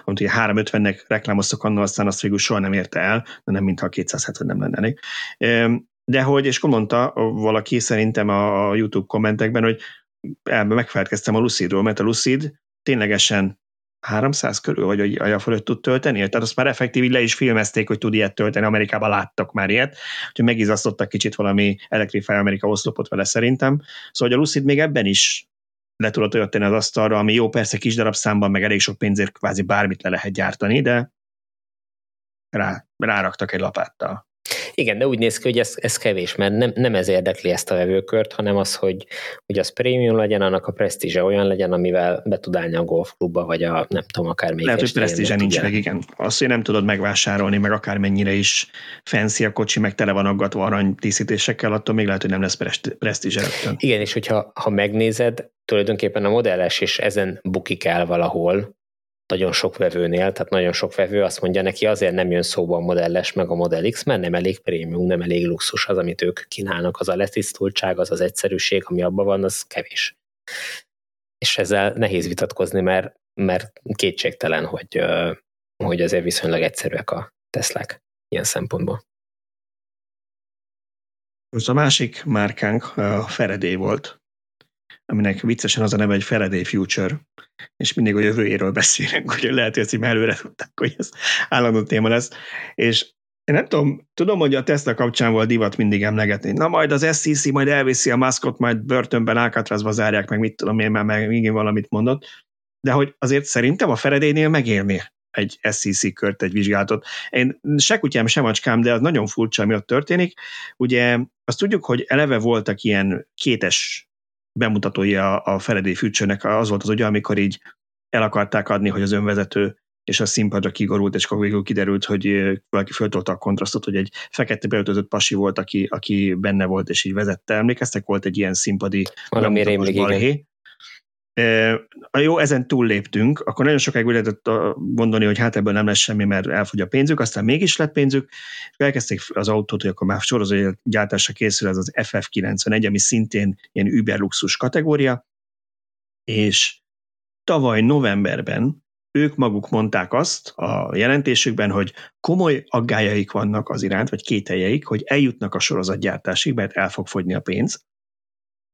amit ugye 350-nek reklámoztak annól, aztán azt végül soha nem érte el, de nem mintha a 270 nem lenne elég. De hogy, és mondta valaki szerintem a YouTube kommentekben, hogy megfelelkeztem a Lucidról, mert a Lucid ténylegesen 300 körül, vagy hogy a fölött tud tölteni? Tehát azt már effektív le is filmezték, hogy tud ilyet tölteni, Amerikában láttak már ilyet, úgyhogy megizasztottak kicsit valami Electrify Amerika oszlopot vele szerintem. Szóval a Lucid még ebben is le tudott olyat tenni az asztalra, ami jó, persze kis darabszámban, meg elég sok pénzért kvázi bármit le lehet gyártani, de rá, ráraktak egy lapáttal. Igen, de úgy néz ki, hogy ez, ez kevés, mert nem, nem ez érdekli ezt a vevőkört, hanem az, hogy, hogy az prémium legyen, annak a presztízse olyan legyen, amivel be tud állni a golfklubba, vagy a nem tudom, akár még Lehet, hogy presztízse nincs meg, igen. Azt, hogy nem tudod megvásárolni, meg akármennyire is fancy a kocsi, meg tele van aggatva arany díszítésekkel, attól még lehet, hogy nem lesz presztízse rögtön. Igen, és hogyha ha megnézed, tulajdonképpen a modelles is ezen bukik el valahol, nagyon sok vevőnél, tehát nagyon sok vevő azt mondja neki, azért nem jön szóba a modelles meg a Model X, mert nem elég prémium, nem elég luxus az, amit ők kínálnak, az a letisztultság, az az egyszerűség, ami abban van, az kevés. És ezzel nehéz vitatkozni, mert, mert kétségtelen, hogy, hogy azért viszonylag egyszerűek a Teslák ilyen szempontból. Most a másik márkánk a Faraday volt, aminek viccesen az a neve, egy Faraday Future, és mindig a jövőjéről beszélünk, (laughs) hogy lehet, hogy ezt előre tudták, hogy ez állandó téma lesz, és én nem tudom, tudom, hogy a Tesla kapcsán volt divat mindig emlegetni. Na majd az SCC majd elviszi a maszkot, majd börtönben Alcatrazba zárják, meg mit tudom én, mert meg még valamit mondott. De hogy azért szerintem a Feredénél megélni egy SCC kört, egy vizsgálatot. Én se kutyám, se macskám, de az nagyon furcsa, ami ott történik. Ugye azt tudjuk, hogy eleve voltak ilyen kétes bemutatója a Faraday future az volt az ugye, amikor így el akarták adni, hogy az önvezető és a színpadra kigorult, és akkor végül kiderült, hogy valaki föltolta a kontrasztot, hogy egy fekete beöltözött pasi volt, aki, aki benne volt, és így vezette. Emlékeztek, volt egy ilyen színpadi Valami rémlik, igen. A jó, ezen túlléptünk, akkor nagyon sokáig úgy lehetett mondani, hogy hát ebből nem lesz semmi, mert elfogy a pénzük, aztán mégis lett pénzük, és elkezdték az autót, hogy akkor már sorozat gyártásra készül ez az FF91, ami szintén ilyen überluxus kategória, és tavaly novemberben ők maguk mondták azt a jelentésükben, hogy komoly aggájaik vannak az iránt, vagy kételjeik, hogy eljutnak a sorozatgyártásig, mert el fog fogyni a pénz,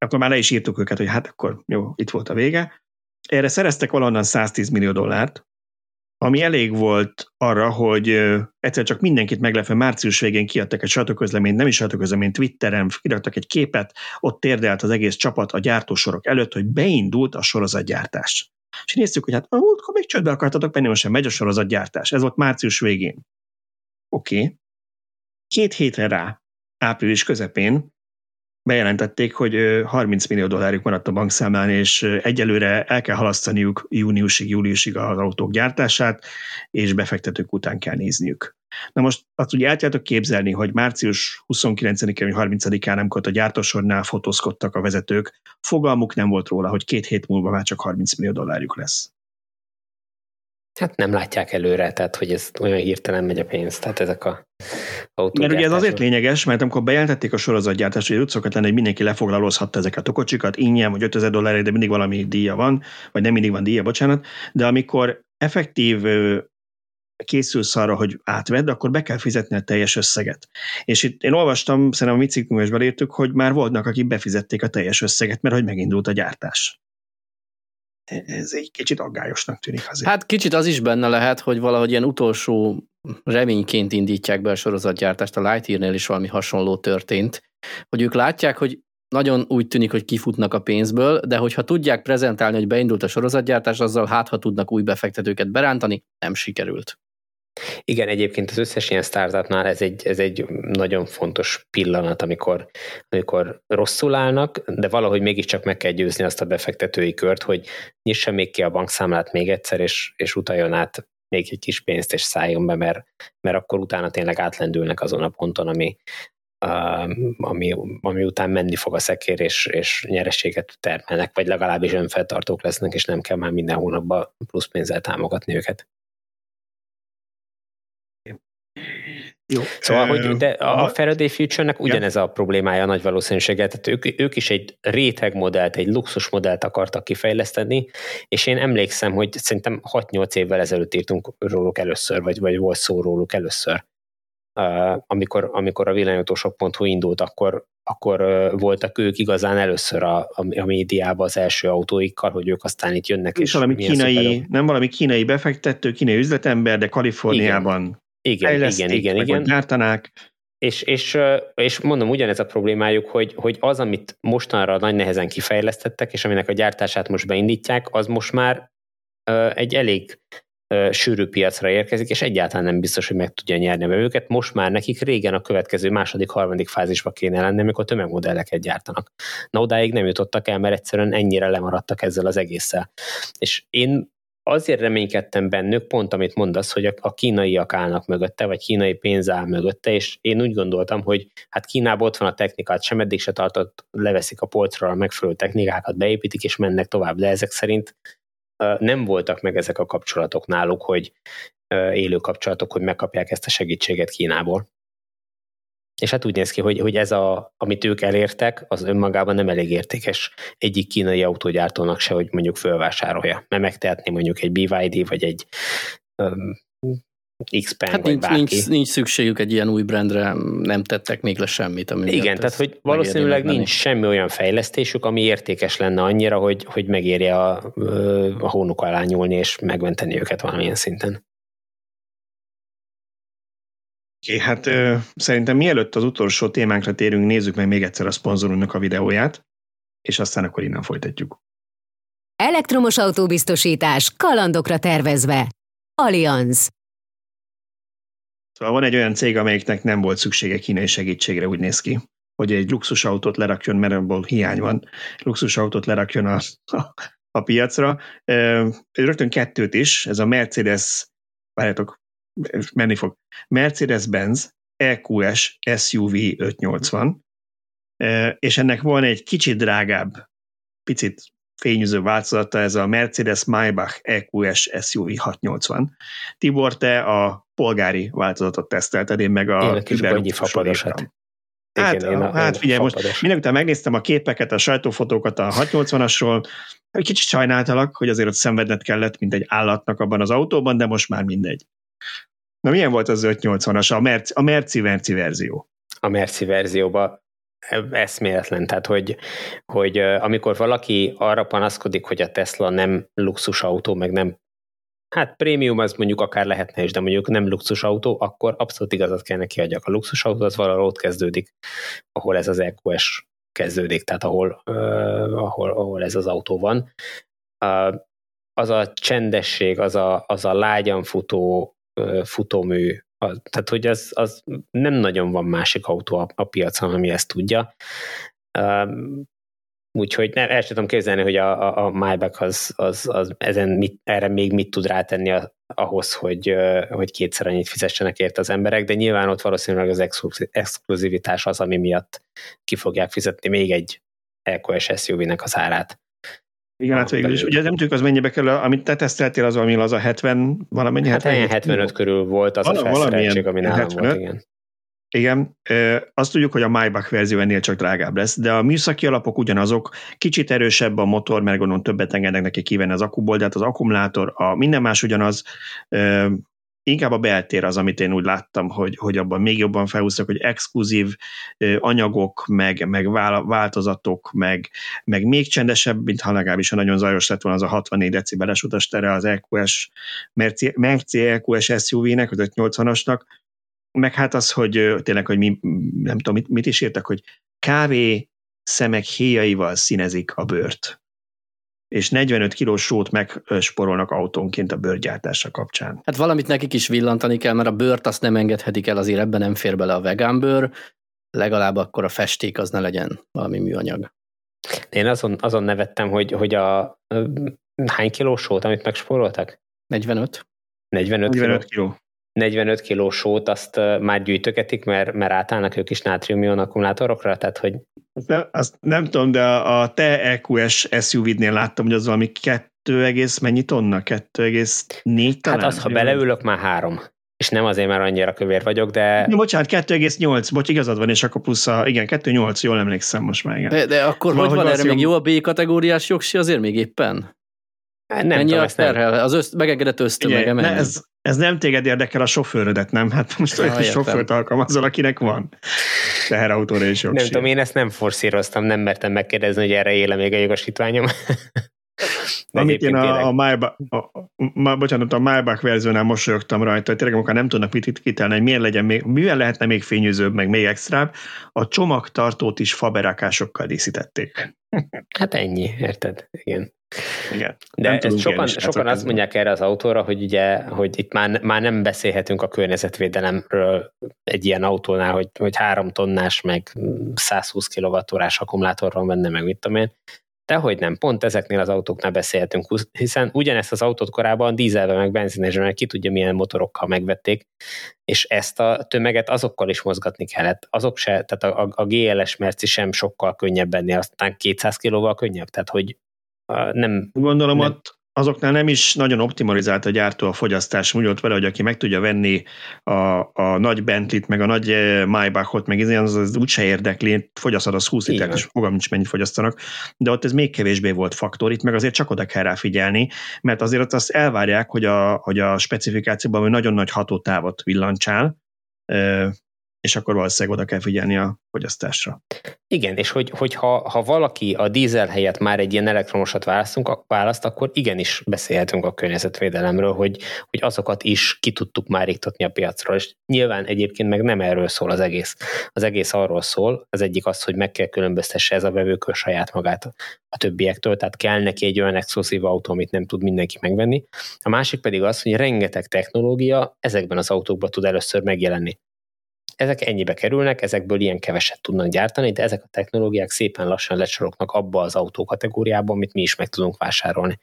akkor már le is írtuk őket, hogy hát akkor jó, itt volt a vége. Erre szereztek valahonnan 110 millió dollárt, ami elég volt arra, hogy egyszer csak mindenkit meglepve március végén kiadtak egy sajtóközleményt, nem is sajtóközleményt, Twitteren kiadtak egy képet, ott térdelt az egész csapat a gyártósorok előtt, hogy beindult a sorozatgyártás. És néztük, hogy hát a múltkor még csődbe akartatok menni, most sem megy a sorozatgyártás. Ez volt március végén. Oké. Okay. Két hétre rá, április közepén bejelentették, hogy 30 millió dollárjuk maradt a bankszámlán, és egyelőre el kell halasztaniuk júniusig, júliusig az autók gyártását, és befektetők után kell nézniük. Na most azt ugye el tudjátok képzelni, hogy március 29-én vagy 30-án, amikor a gyártósornál fotózkodtak a vezetők, fogalmuk nem volt róla, hogy két hét múlva már csak 30 millió dollárjuk lesz. Hát nem látják előre, tehát hogy ez olyan hirtelen megy a pénz, tehát ezek a Mert ugye ez azért lényeges, mert amikor bejelentették a sorozatgyártást, hogy úgy szokott lenni, hogy mindenki lefoglalózhatta ezeket a kocsikat, ingyen, vagy 5000 dollárért, de mindig valami díja van, vagy nem mindig van díja, bocsánat, de amikor effektív készülsz arra, hogy átvedd, akkor be kell fizetni a teljes összeget. És itt én olvastam, szerintem a mi cikkünkben is hogy már voltak, akik befizették a teljes összeget, mert hogy megindult a gyártás ez egy kicsit aggályosnak tűnik azért. Hát kicsit az is benne lehet, hogy valahogy ilyen utolsó reményként indítják be a sorozatgyártást. A Lightyear-nél is valami hasonló történt, hogy ők látják, hogy nagyon úgy tűnik, hogy kifutnak a pénzből, de hogyha tudják prezentálni, hogy beindult a sorozatgyártás, azzal hát, ha tudnak új befektetőket berántani, nem sikerült. Igen, egyébként az összes ilyen startupnál ez egy, ez egy nagyon fontos pillanat, amikor, amikor rosszul állnak, de valahogy mégiscsak meg kell győzni azt a befektetői kört, hogy nyissa még ki a bankszámlát még egyszer, és, és utaljon át még egy kis pénzt, és szálljon be, mert, mert akkor utána tényleg átlendülnek azon a ponton, ami, ami, ami után menni fog a szekér, és, és nyerességet termelnek, vagy legalábbis önfeltartók lesznek, és nem kell már minden hónapban plusz pénzzel támogatni őket. Jó. Szóval, hogy de a Faraday Future-nek ugyanez a problémája nagy valószínűséggel, tehát ők, ők is egy réteg modellt, egy luxus modellt akartak kifejleszteni, és én emlékszem, hogy szerintem 6-8 évvel ezelőtt írtunk róluk először, vagy, vagy volt szó róluk először. Uh, amikor, amikor a villanyautósok.hu indult, akkor, akkor uh, voltak ők igazán először a, a, a médiában az első autóikkal, hogy ők aztán itt jönnek. És valami kínai, nem valami kínai befektető, kínai üzletember, de Kaliforniában Igen igen, igen, igen, igen. gyártanák. És, és, és mondom, ugyanez a problémájuk, hogy, hogy az, amit mostanra nagy nehezen kifejlesztettek, és aminek a gyártását most beindítják, az most már egy elég sűrű piacra érkezik, és egyáltalán nem biztos, hogy meg tudja nyerni a vevőket. Most már nekik régen a következő második, harmadik fázisba kéne lenni, amikor tömegmodelleket gyártanak. Na odáig nem jutottak el, mert egyszerűen ennyire lemaradtak ezzel az egésszel. És én azért reménykedtem bennük, pont amit mondasz, hogy a kínaiak állnak mögötte, vagy kínai pénz áll mögötte, és én úgy gondoltam, hogy hát Kínában ott van a technikát, sem eddig se tartott, leveszik a polcról a megfelelő technikákat, beépítik, és mennek tovább, de ezek szerint nem voltak meg ezek a kapcsolatok náluk, hogy élő kapcsolatok, hogy megkapják ezt a segítséget Kínából. És hát úgy néz ki, hogy, hogy ez, a, amit ők elértek, az önmagában nem elég értékes egyik kínai autógyártónak se, hogy mondjuk fölvásárolja. Mert megtehetné mondjuk egy BYD, vagy egy um, X-Pen, hát vagy nincs, bárki. nincs, nincs szükségük egy ilyen új brandre, nem tettek még le semmit. Ami Igen, tehát hogy valószínűleg nincs semmi olyan fejlesztésük, ami értékes lenne annyira, hogy, hogy megérje a, a hónuk alá nyúlni és megmenteni őket valamilyen szinten. Okay, hát ö, szerintem mielőtt az utolsó témánkra térünk, nézzük meg még egyszer a szponzorunknak a videóját, és aztán akkor innen folytatjuk. Elektromos autóbiztosítás kalandokra tervezve. Allianz. Szóval van egy olyan cég, amelyiknek nem volt szüksége kínai segítségre, úgy néz ki, hogy egy luxusautót lerakjon, mert abból hiány van, luxusautót lerakjon a, a, a piacra. Rögtön kettőt is, ez a Mercedes, várjátok, menni fog, Mercedes-Benz EQS SUV 580, és ennek van egy kicsit drágább, picit fényűző változata, ez a Mercedes Maybach EQS SUV 680. Tibor, te a polgári változatot tesztelted, én meg a kiberfapadosat. Hát, Igen, a, hát figyelj, most mindenután megnéztem a képeket, a sajtófotókat a 680-asról, egy kicsit sajnáltalak, hogy azért ott szenvedned kellett, mint egy állatnak abban az autóban, de most már mindegy. Na milyen volt az 580-as, a Merci, a Merci, Merci verzió? A Merci verzióban eszméletlen, tehát hogy, hogy amikor valaki arra panaszkodik, hogy a Tesla nem luxusautó, meg nem hát prémium az mondjuk akár lehetne is, de mondjuk nem luxusautó, akkor abszolút igazat kell neki adjak. A luxusautó az valahol ott kezdődik, ahol ez az EQS kezdődik, tehát ahol, uh, ahol, ahol ez az autó van. Uh, az a csendesség, az a, az a lágyan futó futómű, tehát hogy az, az nem nagyon van másik autó a, a piacon, ami ezt tudja. Úgyhogy nem, el tudom képzelni, hogy a, a, a Maybach az, az, az ezen mit, erre még mit tud rátenni a, ahhoz, hogy, hogy kétszer annyit fizessenek érte az emberek, de nyilván ott valószínűleg az exkluzivitás az, ami miatt ki fogják fizetni még egy EQS SUV-nek az árát. Igen, hát végül is. Ugye nem tudjuk, az mennyibe kerül, amit te teszteltél, az valami az a 70, valamennyi? Hát 75, 75 körül volt az Val- a felszereltség, ami nálam 75. volt, igen. Igen, azt tudjuk, hogy a Maybach verzió ennél csak drágább lesz, de a műszaki alapok ugyanazok, kicsit erősebb a motor, mert gondolom többet engednek neki kivenni az akuból, de hát az akkumulátor, a minden más ugyanaz, inkább a beltér az, amit én úgy láttam, hogy, hogy abban még jobban felhúztak, hogy exkluzív anyagok, meg, meg változatok, meg, meg még csendesebb, mint ha legalábbis a nagyon zajos lett volna az a 64 decibeles utastere az EQS, Merci, Merci EQS SUV-nek, az 580-asnak, meg hát az, hogy tényleg, hogy mi, nem tudom, mit, mit is írtak, hogy kávé szemek héjaival színezik a bőrt és 45 kilós sót megsporolnak autónként a bőrgyártása kapcsán. Hát valamit nekik is villantani kell, mert a bőrt azt nem engedhetik el, azért ebben nem fér bele a vegán bőr, legalább akkor a festék az ne legyen valami műanyag. Én azon, azon nevettem, hogy, hogy a hány kilós sót, amit megsporoltak? 45. 45, 45 kiló. kiló. 45 kiló sót azt már gyűjtögetik, mert, mert átállnak ők is nátrium akkumulátorokra, tehát hogy... De, azt nem tudom, de a te EQS SUV-nél láttam, hogy az valami 2, mennyi tonna? 2,4 talán? Hát az, ha beleülök, már három. És nem azért, mert annyira kövér vagyok, de... Ja, bocsánat, 2,8, bocs, igazad van, és akkor plusz a, igen, 2,8, jól emlékszem most már, igen. De, de akkor szóval, hogy van erre még jó a B kategóriás jogsi azért még éppen? Nem Ennyi tudom, a terhel, nem. az össz, megengedett ösztömege ne, ez, ez nem téged érdekel a sofőrödet, nem? Hát most olyan sofőrt alkalmazol, akinek van teherautóra is jogsi. Nem tudom, én ezt nem forszíroztam, nem mertem megkérdezni, hogy erre éle még a jogosítványom. (laughs) Amit én a, a, Maybach, a, a, bocsánat, a Maybach verziónál mosolyogtam rajta, hogy tényleg amikor nem tudnak mit kitelni, hogy miért legyen még, mivel lehetne még fényűzőbb, meg még extrább, a csomagtartót is faberakásokkal díszítették. Hát ennyi, érted? Igen. Igen. De ezt sokan, sokan azt mondják erre az autóra, hogy ugye, hogy itt már, már nem beszélhetünk a környezetvédelemről egy ilyen autónál, hogy, hogy három tonnás, meg 120 kWh akkumulátorról menne, meg mit tudom én. Dehogy nem, pont ezeknél az autóknál beszélhetünk, hiszen ugyanezt az autót korábban dízelben meg benzinesben ki tudja milyen motorokkal megvették, és ezt a tömeget azokkal is mozgatni kellett. Azok se, tehát a, a GLS Merci sem sokkal könnyebb ennél, aztán 200 kilóval könnyebb, tehát hogy nem... Gondolom nem. ott azoknál nem is nagyon optimalizált a gyártó a fogyasztás. Úgy ott vele, hogy aki meg tudja venni a, a nagy Bentley-t, meg a nagy eh, Maybachot, meg izé, az, az úgyse érdekli, fogyasztod az 20 litert, és fogam nincs mennyit fogyasztanak, de ott ez még kevésbé volt faktor, itt meg azért csak oda kell rá figyelni, mert azért azt elvárják, hogy a, hogy a specifikációban nagyon nagy hatótávot villancsál, és akkor valószínűleg oda kell figyelni a fogyasztásra. Igen, és hogy, hogy ha, ha valaki a dízel helyett már egy ilyen elektromosat választunk, választ, akkor igenis beszélhetünk a környezetvédelemről, hogy, hogy azokat is ki tudtuk már iktatni a piacról, és nyilván egyébként meg nem erről szól az egész. Az egész arról szól, az egyik az, hogy meg kell különböztesse ez a vevőkör saját magát a többiektől, tehát kell neki egy olyan exkluzív autó, amit nem tud mindenki megvenni. A másik pedig az, hogy rengeteg technológia ezekben az autókban tud először megjelenni ezek ennyibe kerülnek, ezekből ilyen keveset tudnak gyártani, de ezek a technológiák szépen lassan lecsorognak abba az autó kategóriába, amit mi is meg tudunk vásárolni.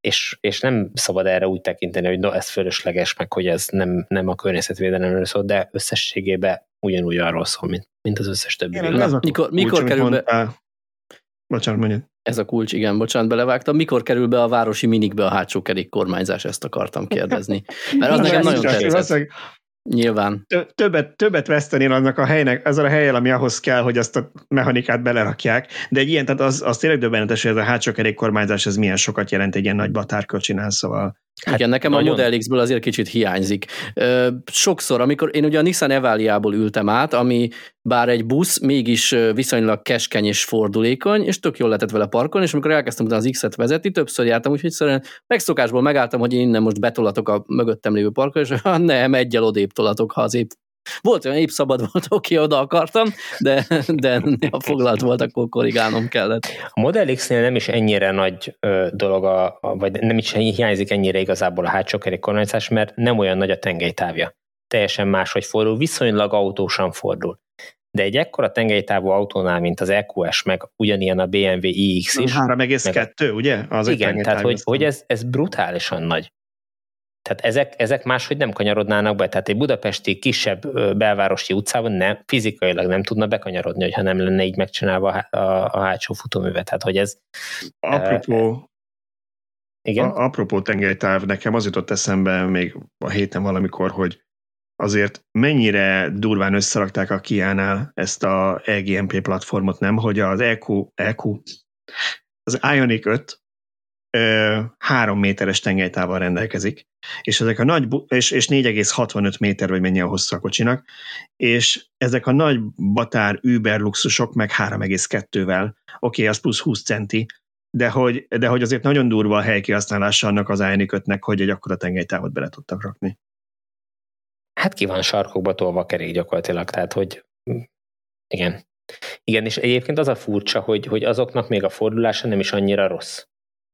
És, és nem szabad erre úgy tekinteni, hogy no, ez fölösleges, meg hogy ez nem, nem a környezetvédelemről szól, de összességében ugyanúgy arról szól, mint, mint az összes többi. Igen, ez a mikor, mikor kerül be... Bocsánat, mondjad. Ez a kulcs, igen, bocsánat, belevágtam. Mikor kerül be a városi minikbe a hátsó kerék kormányzás, ezt akartam kérdezni. Mert az nekem nagyon tetszett. Nyilván. Többet, többet vesztenél annak a helynek, ezzel a helyen, ami ahhoz kell, hogy azt a mechanikát belerakják. De egy ilyen, tehát az, az tényleg döbbenetes, hogy ez a hátsó kormányzás, ez milyen sokat jelent egy ilyen nagy batárkocsinál, szóval Hát Igen, nekem nagyon... a Model X-ből azért kicsit hiányzik. Sokszor, amikor én ugye a Nissan Evalia-ból ültem át, ami bár egy busz, mégis viszonylag keskeny és fordulékony, és tök jól lehetett vele parkolni, és amikor elkezdtem az X-et vezetni, többször jártam, úgyhogy egyszerűen megszokásból megálltam, hogy én innen most betolatok a mögöttem lévő parkol, és (laughs) nem, egyel odébb tolatok, ha az épp volt olyan épp szabad volt, (laughs) oké, oda akartam, de, de ha foglalt volt, akkor korrigálnom kellett. A Model X-nél nem is ennyire nagy ö, dolog, a, vagy nem is hiányzik ennyire igazából a hátsó kerékkormányzás, mert nem olyan nagy a tengelytávja. Teljesen máshogy fordul, viszonylag autósan fordul. De egy ekkora tengelytávú autónál, mint az EQS, meg ugyanilyen a BMW iX is. 3,2, ugye? Az igen, tehát hogy, hogy ez, ez brutálisan nagy. Tehát ezek, ezek máshogy nem kanyarodnának be. Tehát egy budapesti kisebb belvárosi utcában nem, fizikailag nem tudna bekanyarodni, hogyha nem lenne így megcsinálva a, a, a hátsó futóművet. Tehát, hogy ez... Apropó, e, igen? A, apropó tengelytáv, nekem az jutott eszembe még a héten valamikor, hogy azért mennyire durván összerakták a Kiánál ezt a EGMP platformot, nem? Hogy az EQ, EQ az Ionic 5 három méteres tengelytával rendelkezik, és ezek a nagy, és, és 4,65 méter, vagy mennyi a hosszú a kocsinak, és ezek a nagy batár Uber luxusok meg 3,2-vel, oké, okay, az plusz 20 centi, de hogy, de hogy azért nagyon durva a helykihasználása annak az Ionic hogy egy akkora tengelytávot bele tudtak rakni. Hát ki van sarkokba tolva a kerék gyakorlatilag, tehát hogy igen. Igen, és egyébként az a furcsa, hogy, hogy azoknak még a fordulása nem is annyira rossz.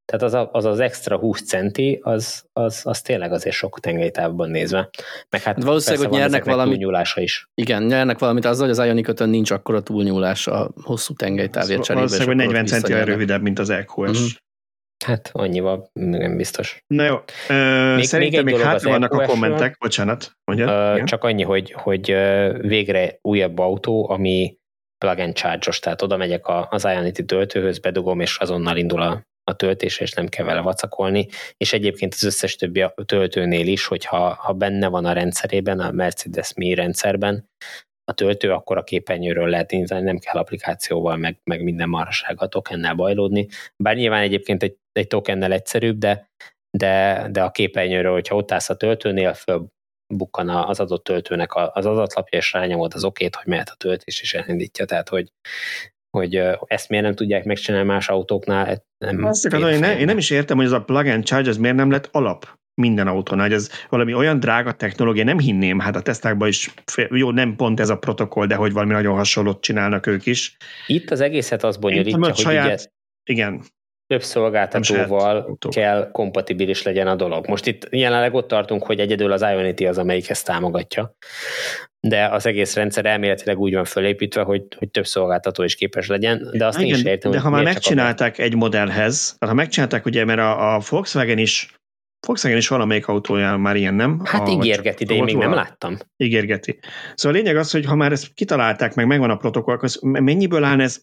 Tehát az, a, az az extra 20 centi, az, az, az tényleg azért sok tengelytávban nézve. Meg hát valószínűleg, hogy nyernek valami túlnyúlása is. Igen, nyernek valamit azzal, hogy az Ionic nincs akkora túlnyúlás a hosszú tengelytávért cserébe. Valószínűleg, hogy 40 centi rövidebb, mint az EQS. Uh-huh. Mhm. Hát annyival nem biztos. Na jó, még, szerintem még, még hátra vannak a kommentek, bocsánat. Mondjad, uh, csak annyi, hogy, hogy végre újabb autó, ami plug and charge-os, tehát oda megyek az Ionity töltőhöz, bedugom, és azonnal indul a, a töltés, és nem kell vele vacakolni, és egyébként az összes többi a töltőnél is, hogyha ha benne van a rendszerében, a Mercedes Mi rendszerben, a töltő, akkor a képernyőről lehet indítani, nem kell applikációval, meg, meg minden marhasággal tokennel bajlódni. Bár nyilván egyébként egy, egy tokennel egyszerűbb, de, de, de a képernyőről, hogyha ott állsz a töltőnél, fölbukkan az adott töltőnek az adatlapja, és rányomod az okét, hogy mehet a töltés, és elindítja. Tehát, hogy hogy ezt miért nem tudják megcsinálni más autóknál. Nem Azt én, ne, én nem is értem, hogy ez a plug and charge az miért nem lett alap minden autónál, hogy ez valami olyan drága technológia, nem hinném, hát a tesztákban is, jó, nem pont ez a protokoll, de hogy valami nagyon hasonlót csinálnak ők is. Itt az egészet az bonyolítja, hogy saját, ugye igen. több szolgáltatóval kell kompatibilis legyen a dolog. Most itt jelenleg ott tartunk, hogy egyedül az Ionity az, amelyik ezt támogatja, de az egész rendszer elméletileg úgy van fölépítve, hogy, hogy több szolgáltató is képes legyen, de azt Igen, én is értem, De ha már megcsinálták egy modellhez, tehát ha megcsinálták, ugye, mert a, a Volkswagen is Volkswagen is valamelyik autóján már ilyen, nem? Hát a, ígérgeti, de én még nem láttam. Ígérgeti. Szóval a lényeg az, hogy ha már ezt kitalálták, meg megvan a protokoll, az mennyiből áll ez?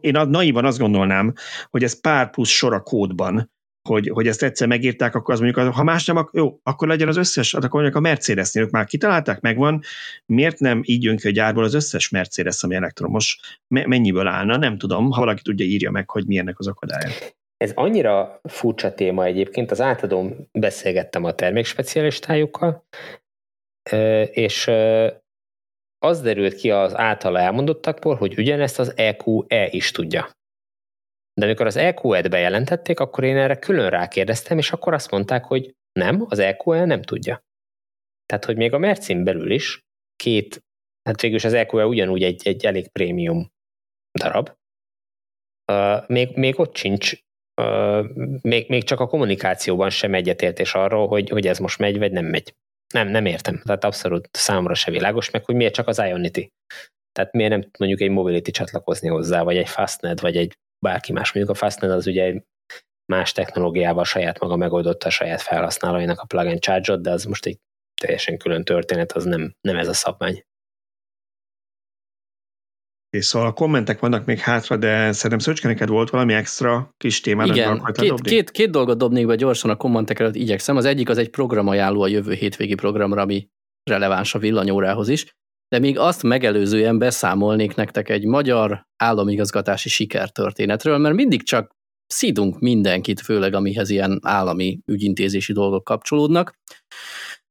Én naivan azt gondolnám, hogy ez pár plusz sor a kódban, hogy, hogy ezt egyszer megírták, akkor az mondjuk, ha más nem, jó, akkor legyen az összes, akkor mondjuk a Mercedes-nél, ők már kitalálták, megvan, miért nem így jön ki a gyárból az összes Mercedes, ami elektromos, mennyiből állna, nem tudom, ha valaki tudja, írja meg, hogy milyennek az akadálya. Ez annyira furcsa téma egyébként, az átadom, beszélgettem a termékspecialistájukkal, és az derült ki az általa elmondottakból, hogy ugyanezt az EQE is tudja. De amikor az EQE-t bejelentették, akkor én erre külön rákérdeztem, és akkor azt mondták, hogy nem, az EQE nem tudja. Tehát, hogy még a Mercin belül is két, hát végül is az EQE ugyanúgy egy, egy elég prémium darab, uh, még, még ott sincs még, még csak a kommunikációban sem egyetértés arról, hogy, hogy ez most megy, vagy nem megy. Nem, nem értem. Tehát abszolút számomra se világos, meg hogy miért csak az Ionity. Tehát miért nem mondjuk egy Mobility csatlakozni hozzá, vagy egy Fastnet, vagy egy bárki más. Mondjuk a Fastnet az ugye egy más technológiával saját maga megoldotta a saját felhasználóinak a plug and charge de az most egy teljesen külön történet, az nem, nem ez a szabvány. És szóval a kommentek vannak még hátra, de szerintem Szöcske, neked volt valami extra kis témád, Igen, két, dobni? Két, két dolgot dobnék be gyorsan a kommentek előtt igyekszem. Az egyik az egy programajánló a jövő hétvégi programra, ami releváns a villanyórához is, de még azt megelőzően beszámolnék nektek egy magyar államigazgatási sikertörténetről, mert mindig csak szídunk mindenkit, főleg amihez ilyen állami ügyintézési dolgok kapcsolódnak.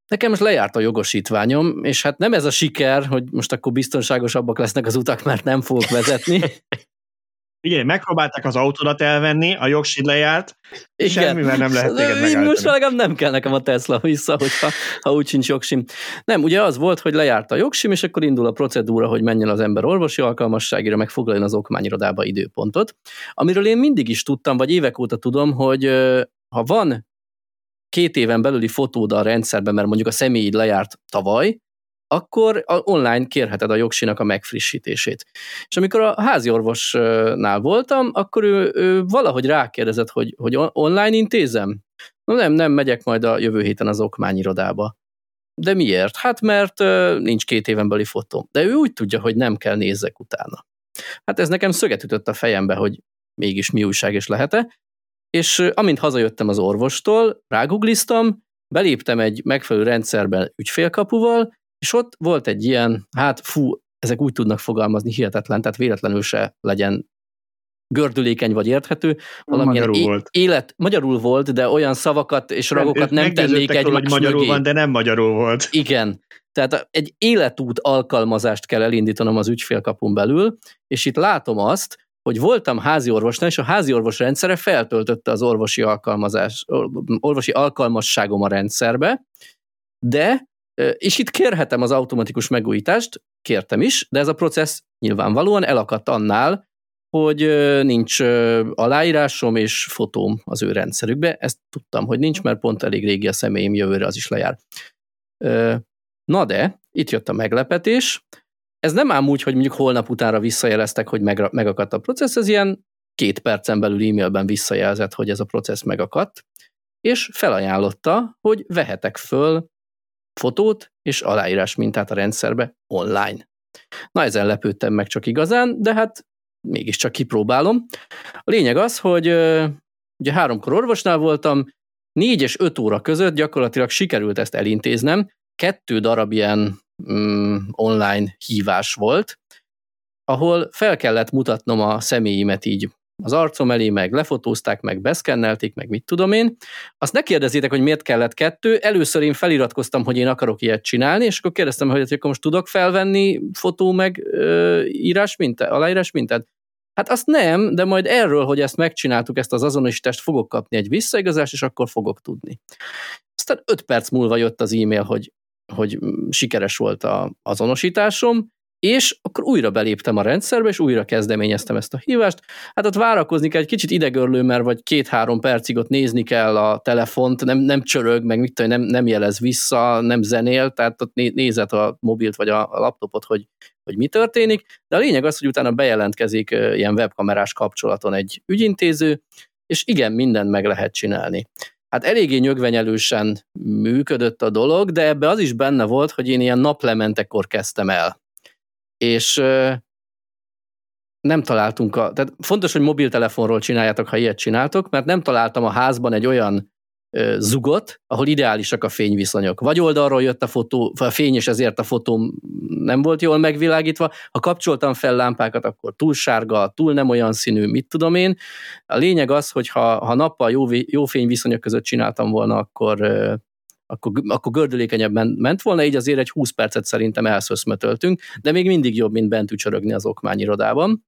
Nekem most lejárt a jogosítványom, és hát nem ez a siker, hogy most akkor biztonságosabbak lesznek az utak, mert nem fogok vezetni. (laughs) Ugye, megpróbálták az autódat elvenni, a jogsid lejárt, és semmivel nem lehet téged (laughs) megállítani. Most legalább nem kell nekem a Tesla vissza, hogyha, ha úgy sincs jogsim. Nem, ugye az volt, hogy lejárt a jogsim, és akkor indul a procedúra, hogy menjen az ember orvosi alkalmasságira, meg foglaljon az okmányirodába időpontot. Amiről én mindig is tudtam, vagy évek óta tudom, hogy ha van két éven belüli fotód a rendszerben, mert mondjuk a személyid lejárt tavaly, akkor online kérheted a jogsinak a megfrissítését. És amikor a házi orvosnál voltam, akkor ő, ő valahogy rákérdezett, hogy, hogy online intézem? Na nem, nem, megyek majd a jövő héten az okmányirodába. De miért? Hát mert nincs két éven belüli fotó. De ő úgy tudja, hogy nem kell nézzek utána. Hát ez nekem szöget ütött a fejembe, hogy mégis mi újság is lehet-e, és amint hazajöttem az orvostól, rágugliztam, beléptem egy megfelelő rendszerben ügyfélkapuval, és ott volt egy ilyen, hát fú, ezek úgy tudnak fogalmazni, hihetetlen, tehát véletlenül se legyen gördülékeny vagy érthető. Valamilyen magyarul é- volt. Élet, magyarul volt, de olyan szavakat és ragokat nem, nem tennék egy hogy magyarul mögé. van, de nem magyarul volt. Igen. Tehát egy életút alkalmazást kell elindítanom az ügyfélkapun belül, és itt látom azt, hogy voltam házi orvosnál, és a házi orvos rendszere feltöltötte az orvosi, alkalmazás, orvosi alkalmasságom a rendszerbe, de, és itt kérhetem az automatikus megújítást, kértem is, de ez a processz nyilvánvalóan elakadt annál, hogy nincs aláírásom és fotóm az ő rendszerükbe. Ezt tudtam, hogy nincs, mert pont elég régi a személyim, jövőre az is lejár. Na de, itt jött a meglepetés, ez nem ám úgy, hogy mondjuk holnap utára visszajeleztek, hogy meg, megakadt a processz, ez ilyen két percen belül e-mailben visszajelzett, hogy ez a processz megakadt, és felajánlotta, hogy vehetek föl fotót és aláírás mintát a rendszerbe online. Na ezen lepődtem meg csak igazán, de hát mégiscsak kipróbálom. A lényeg az, hogy ugye háromkor orvosnál voltam, négy és öt óra között gyakorlatilag sikerült ezt elintéznem, kettő darab ilyen mm, online hívás volt, ahol fel kellett mutatnom a személyimet így az arcom elé, meg lefotózták, meg beszkennelték, meg mit tudom én. Azt ne kérdezzétek, hogy miért kellett kettő. Először én feliratkoztam, hogy én akarok ilyet csinálni, és akkor kérdeztem, hogy akkor most tudok felvenni fotó meg ö, írás mintát, aláírás mintát? Hát azt nem, de majd erről, hogy ezt megcsináltuk, ezt az azonosítást fogok kapni egy visszaigazást, és akkor fogok tudni. Aztán öt perc múlva jött az e-mail, hogy, hogy sikeres volt a azonosításom, és akkor újra beléptem a rendszerbe, és újra kezdeményeztem ezt a hívást. Hát ott várakozni kell, egy kicsit idegörlő, mert vagy két-három percig ott nézni kell a telefont, nem, nem csörög, meg mit tudom, nem, nem jelez vissza, nem zenél, tehát ott nézett a mobilt vagy a laptopot, hogy, hogy mi történik, de a lényeg az, hogy utána bejelentkezik ilyen webkamerás kapcsolaton egy ügyintéző, és igen, mindent meg lehet csinálni. Hát eléggé nyögvenyelősen működött a dolog, de ebbe az is benne volt, hogy én ilyen naplementekor kezdtem el és nem találtunk a, tehát fontos, hogy mobiltelefonról csináljátok, ha ilyet csináltok, mert nem találtam a házban egy olyan zugot, ahol ideálisak a fényviszonyok. Vagy oldalról jött a fotó, a fény, és ezért a fotóm nem volt jól megvilágítva. Ha kapcsoltam fel lámpákat, akkor túl sárga, túl nem olyan színű, mit tudom én. A lényeg az, hogy ha, ha nappal jó, jó fényviszonyok között csináltam volna, akkor akkor, akkor gördülékenyebben ment volna, így azért egy 20 percet szerintem elszöszmetöltünk, de még mindig jobb, mint bent ücsörögni az okmányirodában.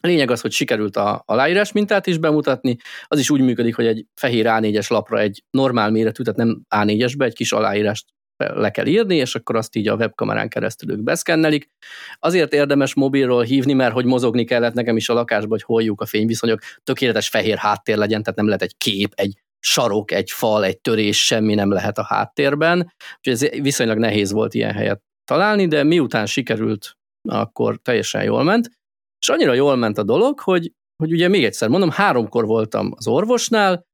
Lényeg az, hogy sikerült a aláírás mintát is bemutatni, az is úgy működik, hogy egy fehér A4-es lapra egy normál méretű, tehát nem A4-esbe egy kis aláírást le kell írni, és akkor azt így a webkamerán keresztül ők beszkennelik. Azért érdemes mobilról hívni, mert hogy mozogni kellett nekem is a lakásba, hogy holjuk a fényviszonyok, tökéletes fehér háttér legyen, tehát nem lehet egy kép, egy sarok, egy fal, egy törés, semmi nem lehet a háttérben, úgyhogy ez viszonylag nehéz volt ilyen helyet találni, de miután sikerült, akkor teljesen jól ment, és annyira jól ment a dolog, hogy, hogy ugye még egyszer mondom, háromkor voltam az orvosnál,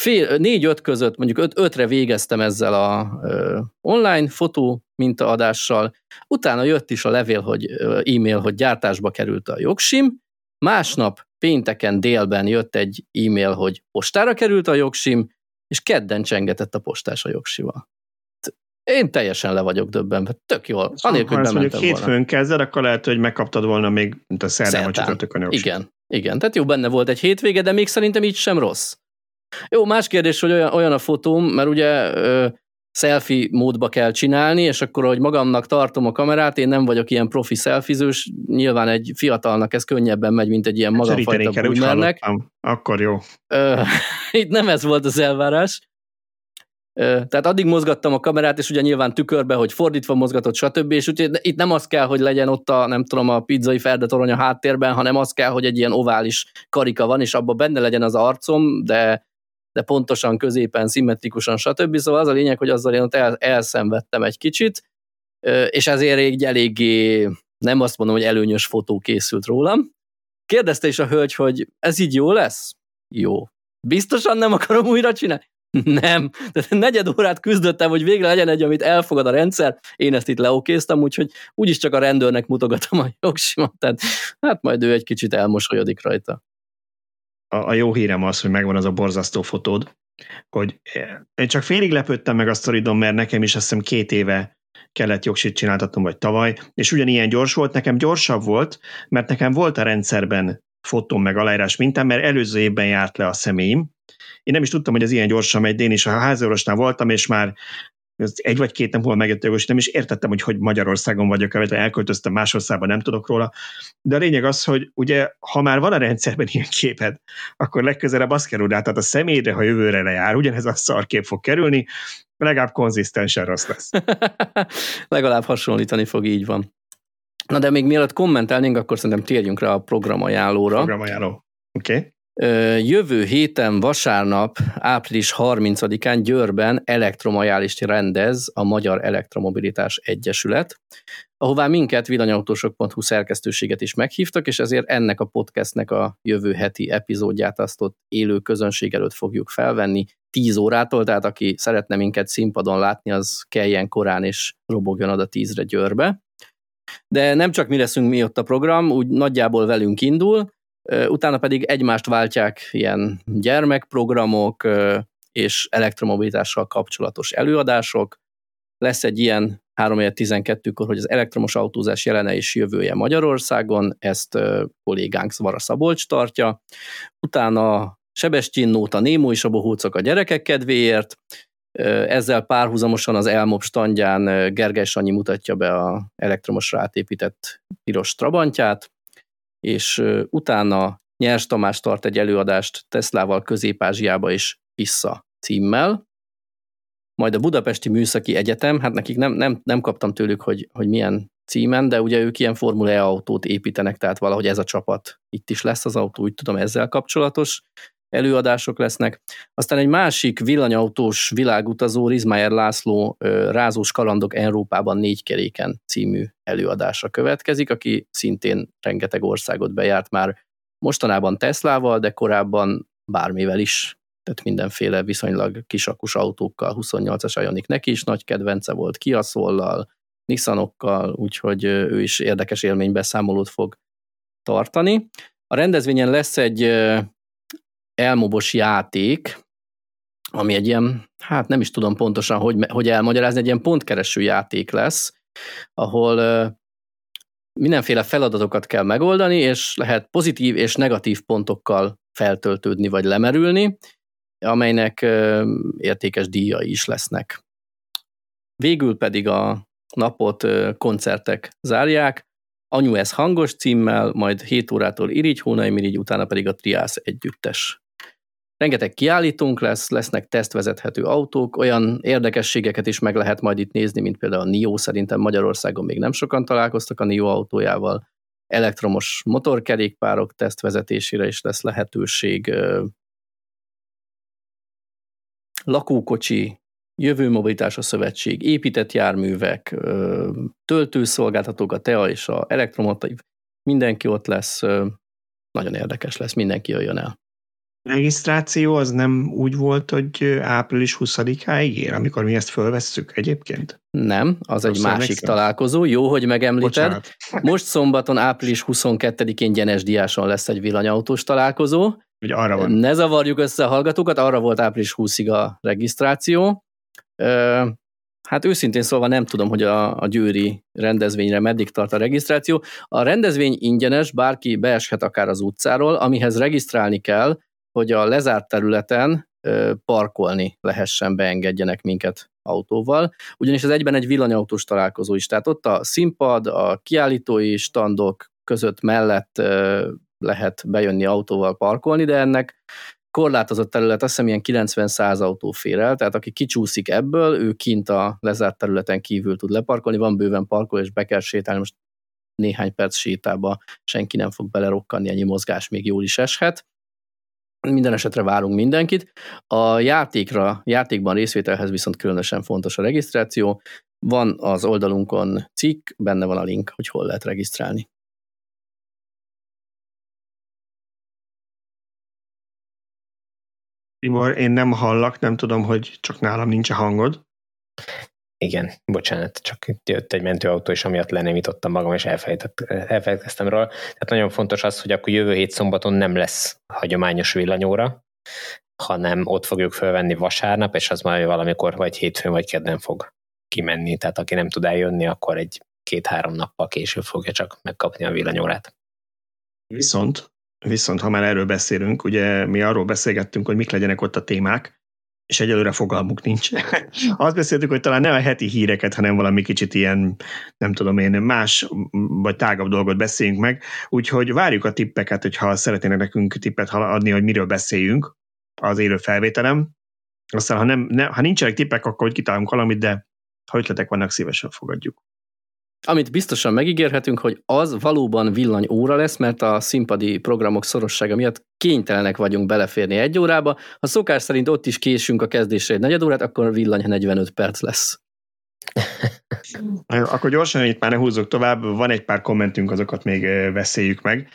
fél, négy-öt között, mondjuk öt, ötre végeztem ezzel a ö, online fotó mintaadással, utána jött is a levél, hogy e-mail, hogy gyártásba került a jogsim, másnap pénteken délben jött egy e-mail, hogy postára került a jogsim, és kedden csengetett a postás a jogsival. Én teljesen le vagyok döbbenve, tök jól. Anélkül, hogy mondjuk hétfőn kezded, akkor lehet, hogy megkaptad volna még, mint a szerdán vagy csütörtökön a Igen, igen. Tehát jó, benne volt egy hétvége, de még szerintem így sem rossz. Jó, más kérdés, hogy olyan, olyan a fotóm, mert ugye selfie módba kell csinálni, és akkor, hogy magamnak tartom a kamerát, én nem vagyok ilyen profi szelfizős, nyilván egy fiatalnak ez könnyebben megy, mint egy ilyen hát magamfajta boomernek. Akkor jó. (laughs) Itt nem ez volt az elvárás. Tehát addig mozgattam a kamerát, és ugye nyilván tükörbe, hogy fordítva mozgatott, stb. És úgyhogy itt nem az kell, hogy legyen ott a, nem tudom, a pizzai ferdetorony a háttérben, hanem az kell, hogy egy ilyen ovális karika van, és abban benne legyen az arcom, de de pontosan középen, szimmetrikusan, stb. Szóval az a lényeg, hogy azzal én ott el, elszenvedtem egy kicsit, és ezért egy eléggé, nem azt mondom, hogy előnyös fotó készült rólam. Kérdezte is a hölgy, hogy ez így jó lesz? Jó. Biztosan nem akarom újra csinálni? (laughs) Nem. De negyed órát küzdöttem, hogy végre legyen egy, amit elfogad a rendszer. Én ezt itt leokéztam, úgyhogy úgyis csak a rendőrnek mutogatom a jogsimat. Tehát hát majd ő egy kicsit elmosolyodik rajta a, a jó hírem az, hogy megvan az a borzasztó fotód, hogy eh, én csak félig lepődtem meg a sztoridon, mert nekem is azt hiszem két éve kellett jogsit csináltatnom, vagy tavaly, és ugyanilyen gyors volt, nekem gyorsabb volt, mert nekem volt a rendszerben fotóm meg aláírás mintám, mert előző évben járt le a személyim. Én nem is tudtam, hogy ez ilyen gyorsan megy, de én is a házorvosnál voltam, és már egy vagy két nap múlva megjött nem is értettem, hogy hogy Magyarországon vagyok, vagy elköltöztem más országba, nem tudok róla. De a lényeg az, hogy ugye, ha már van a rendszerben ilyen képed, akkor legközelebb azt kerül rá, tehát a személyre, ha jövőre lejár, ugyanez a szarkép fog kerülni, legalább konzisztensen rossz lesz. (laughs) legalább hasonlítani fog, így van. Na de még mielőtt kommentelnénk, akkor szerintem térjünk rá a programajánlóra. Programajánló, oké. Okay. Jövő héten vasárnap, április 30-án Győrben elektromajálist rendez a Magyar Elektromobilitás Egyesület, ahová minket villanyautósok.hu szerkesztőséget is meghívtak, és ezért ennek a podcastnek a jövő heti epizódját azt ott élő közönség előtt fogjuk felvenni 10 órától, tehát aki szeretne minket színpadon látni, az kelljen korán és robogjon oda 10-re Győrbe. De nem csak mi leszünk mi ott a program, úgy nagyjából velünk indul, utána pedig egymást váltják ilyen gyermekprogramok és elektromobilitással kapcsolatos előadások. Lesz egy ilyen 3.12-kor, hogy az elektromos autózás jelene és jövője Magyarországon, ezt kollégánk Zvara Szabolcs tartja. Utána Sebestyin Nóta Némó és a bohócok a gyerekek kedvéért, ezzel párhuzamosan az Elmob standján Gergely Sanyi mutatja be a elektromosra átépített piros trabantját, és utána Nyers Tamás tart egy előadást Teslával Közép-Ázsiába és vissza címmel. Majd a Budapesti Műszaki Egyetem, hát nekik nem, nem, nem kaptam tőlük, hogy, hogy milyen címen, de ugye ők ilyen Formula E autót építenek, tehát valahogy ez a csapat itt is lesz az autó, úgy tudom ezzel kapcsolatos előadások lesznek. Aztán egy másik villanyautós világutazó, Rizmaier László Rázós kalandok Európában négy keréken című előadása következik, aki szintén rengeteg országot bejárt már mostanában Teslával, de korábban bármivel is, tehát mindenféle viszonylag kisakus autókkal, 28-as Ioniq neki is nagy kedvence volt, Kia Soul-lal, Nissanokkal, úgyhogy ő is érdekes élménybeszámolót fog tartani. A rendezvényen lesz egy elmobos játék, ami egy ilyen, hát nem is tudom pontosan, hogy, hogy elmagyarázni, egy ilyen pontkereső játék lesz, ahol mindenféle feladatokat kell megoldani, és lehet pozitív és negatív pontokkal feltöltődni vagy lemerülni, amelynek értékes díjai is lesznek. Végül pedig a napot koncertek zárják, Anyu ez hangos címmel, majd 7 órától Irigy Hónai Mirigy, utána pedig a Triász együttes. Rengeteg kiállítónk lesz, lesznek tesztvezethető autók, olyan érdekességeket is meg lehet majd itt nézni, mint például a NIO, szerintem Magyarországon még nem sokan találkoztak a NIO autójával, elektromos motorkerékpárok tesztvezetésére is lesz lehetőség, lakókocsi, Jövő Mobilitás a Szövetség, épített járművek, töltőszolgáltatók, a TEA és a elektromotív, mindenki ott lesz, nagyon érdekes lesz, mindenki jöjjön el regisztráció az nem úgy volt, hogy április 20-áig ér, amikor mi ezt fölvesszük egyébként? Nem, az Rossz egy másik emlékszem. találkozó. Jó, hogy megemlíted. Bocsánat. Most szombaton, április 22-én Gyenes Diáson lesz egy villanyautós találkozó. Ugye arra van. Ne zavarjuk össze a hallgatókat, arra volt április 20-ig a regisztráció. Hát őszintén szólva nem tudom, hogy a, a győri rendezvényre meddig tart a regisztráció. A rendezvény ingyenes, bárki beeshet akár az utcáról, amihez regisztrálni kell, hogy a lezárt területen parkolni lehessen, beengedjenek minket autóval, ugyanis ez egyben egy villanyautós találkozó is, tehát ott a színpad, a kiállítói standok között mellett lehet bejönni autóval parkolni, de ennek korlátozott terület, azt hiszem ilyen 90-100 autó fér el, tehát aki kicsúszik ebből, ő kint a lezárt területen kívül tud leparkolni, van bőven parkol, és be kell sétálni, most néhány perc sétába senki nem fog belerokkanni, ennyi mozgás még jól is eshet. Minden esetre várunk mindenkit. A játékra, játékban részvételhez viszont különösen fontos a regisztráció. Van az oldalunkon cikk, benne van a link, hogy hol lehet regisztrálni. Tibor, én nem hallak, nem tudom, hogy csak nálam nincs a hangod. Igen, bocsánat, csak jött egy mentőautó, és amiatt lenémítottam magam, és elfelejtettem róla. Tehát nagyon fontos az, hogy akkor jövő hét szombaton nem lesz hagyományos villanyóra, hanem ott fogjuk felvenni vasárnap, és az majd valamikor vagy hétfőn, vagy kedden fog kimenni. Tehát aki nem tud eljönni, akkor egy két-három nappal később fogja csak megkapni a villanyórát. Viszont, viszont ha már erről beszélünk, ugye mi arról beszélgettünk, hogy mik legyenek ott a témák, és egyelőre fogalmuk nincs. (laughs) Azt beszéltük, hogy talán nem a heti híreket, hanem valami kicsit ilyen, nem tudom én, más vagy tágabb dolgot beszéljünk meg, úgyhogy várjuk a tippeket, hogyha szeretnének nekünk tippet adni, hogy miről beszéljünk az élő felvételem. Aztán, ha, nem, ne, ha nincsenek tippek, akkor hogy kitalálunk valamit, de ha ötletek vannak, szívesen fogadjuk. Amit biztosan megígérhetünk, hogy az valóban villany óra lesz, mert a színpadi programok szorossága miatt kénytelenek vagyunk beleférni egy órába. Ha szokás szerint ott is késünk a kezdésre egy negyed órát, akkor villany 45 perc lesz. Akkor gyorsan, itt már ne húzzuk tovább, van egy pár kommentünk, azokat még beszéljük meg.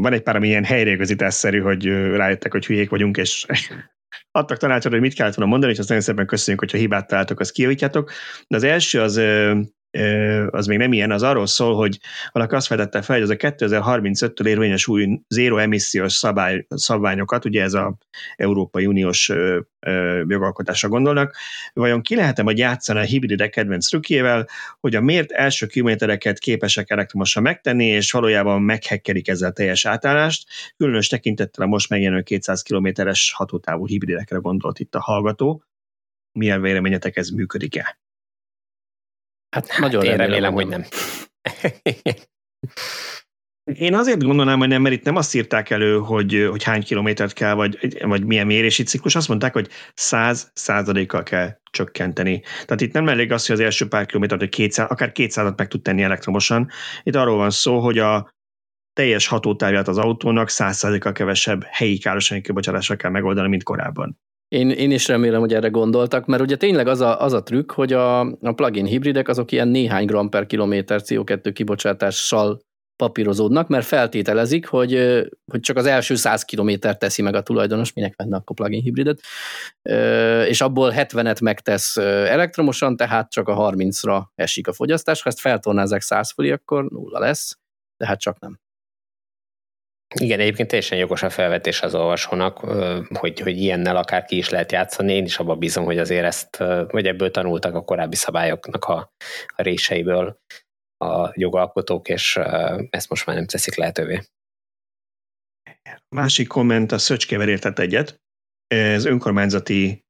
Van egy pár, ami ilyen helyreigazításszerű, hogy rájöttek, hogy hülyék vagyunk, és (laughs) adtak tanácsot, hogy mit kellett volna mondani, és azt nagyon szépen köszönjük, hogyha hibát találtok, azt kijavítjátok. De az első az az még nem ilyen, az arról szól, hogy valaki azt vetette fel, hogy az a 2035-től érvényes új zéro emissziós szabály, szabványokat, ugye ez a Európai Uniós jogalkotásra gondolnak, vajon ki lehet-e játszani a hibridek kedvenc trükkjével, hogy a mért első kilométereket képesek elektromosan megtenni, és valójában meghekkerik ezzel a teljes átállást, különös tekintettel a most megjelenő 200 kilométeres hatótávú hibridekre gondolt itt a hallgató. Milyen véleményetek ez működik-e? Hát, hát nagyon én remélem, remélem hogy nem. (laughs) Én azért gondolnám, hogy nem, mert itt nem azt írták elő, hogy, hogy hány kilométert kell, vagy, vagy milyen mérési ciklus, azt mondták, hogy 100 százalékkal kell csökkenteni. Tehát itt nem elég az, hogy az első pár kilométert, hogy 200, akár 200-at meg tud tenni elektromosan. Itt arról van szó, hogy a teljes hatótávját az autónak 100%-kal kevesebb helyi károsanyag kibocsátással kell megoldani, mint korábban. Én, én is remélem, hogy erre gondoltak, mert ugye tényleg az a, az a trükk, hogy a, a plug-in hibridek azok ilyen néhány gram per kilométer CO2 kibocsátással papírozódnak, mert feltételezik, hogy, hogy csak az első 100 kilométer teszi meg a tulajdonos, minek venne akkor plug-in hibridet, és abból 70-et megtesz elektromosan, tehát csak a 30-ra esik a fogyasztás. Ha ezt feltornázzák 100 fölé, akkor nulla lesz, de hát csak nem. Igen, egyébként teljesen jogos a felvetés az olvasónak, hogy, hogy ilyennel akár ki is lehet játszani. Én is abban bízom, hogy azért ezt, vagy ebből tanultak a korábbi szabályoknak a, a réseiből a jogalkotók, és ezt most már nem teszik lehetővé. Másik komment a értett egyet. Ez önkormányzati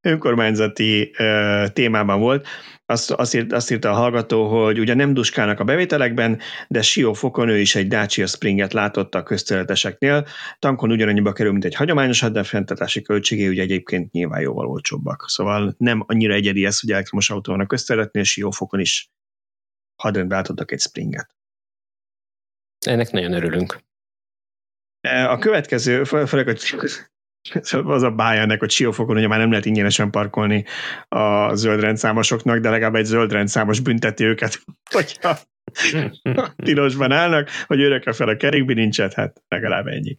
önkormányzati uh, témában volt. Azt, azt, írt, azt írta a hallgató, hogy ugye nem duskálnak a bevételekben, de siófokon ő is egy Dacia Springet látott a közterületeseknél. Tankon ugyanannyiba kerül, mint egy hagyományos, de fenntartási költségé ugye egyébként nyilván jóval olcsóbbak. Szóval nem annyira egyedi ez, hogy elektromos autó van a közterületnél, siófokon is hadrendbe átadtak egy Springet. Ennek nagyon örülünk. A következő, főleg, hogy az a bája ennek, hogy Siófokon ugye már nem lehet ingyenesen parkolni a zöld rendszámosoknak, de legalább egy zöld rendszámos bünteti őket, (laughs) hogyha (laughs) tilosban állnak, hogy örökre fel a kerékbilincset, hát legalább ennyi.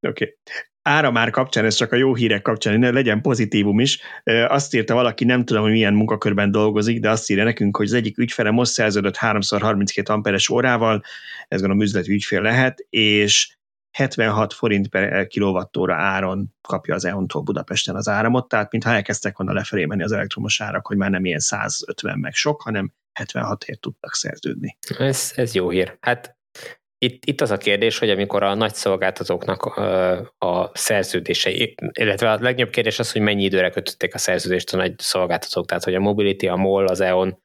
Oké. Okay. Ára már kapcsán, ez csak a jó hírek kapcsán, ne legyen pozitívum is. Azt írta valaki, nem tudom, hogy milyen munkakörben dolgozik, de azt írja nekünk, hogy az egyik ügyfele most szerződött 3x32 amperes órával, ez gondolom üzleti ügyfél lehet, és 76 forint per kilovattóra áron kapja az EON-tól Budapesten az áramot, tehát mintha elkezdtek volna lefelé menni az elektromos árak, hogy már nem ilyen 150 meg sok, hanem 76ért tudtak szerződni. Ez, ez jó hír. Hát itt, itt az a kérdés, hogy amikor a nagy szolgáltatóknak a szerződései, illetve a legnagyobb kérdés az, hogy mennyi időre kötötték a szerződést a nagy szolgáltatók, tehát hogy a Mobility, a MOL, az EON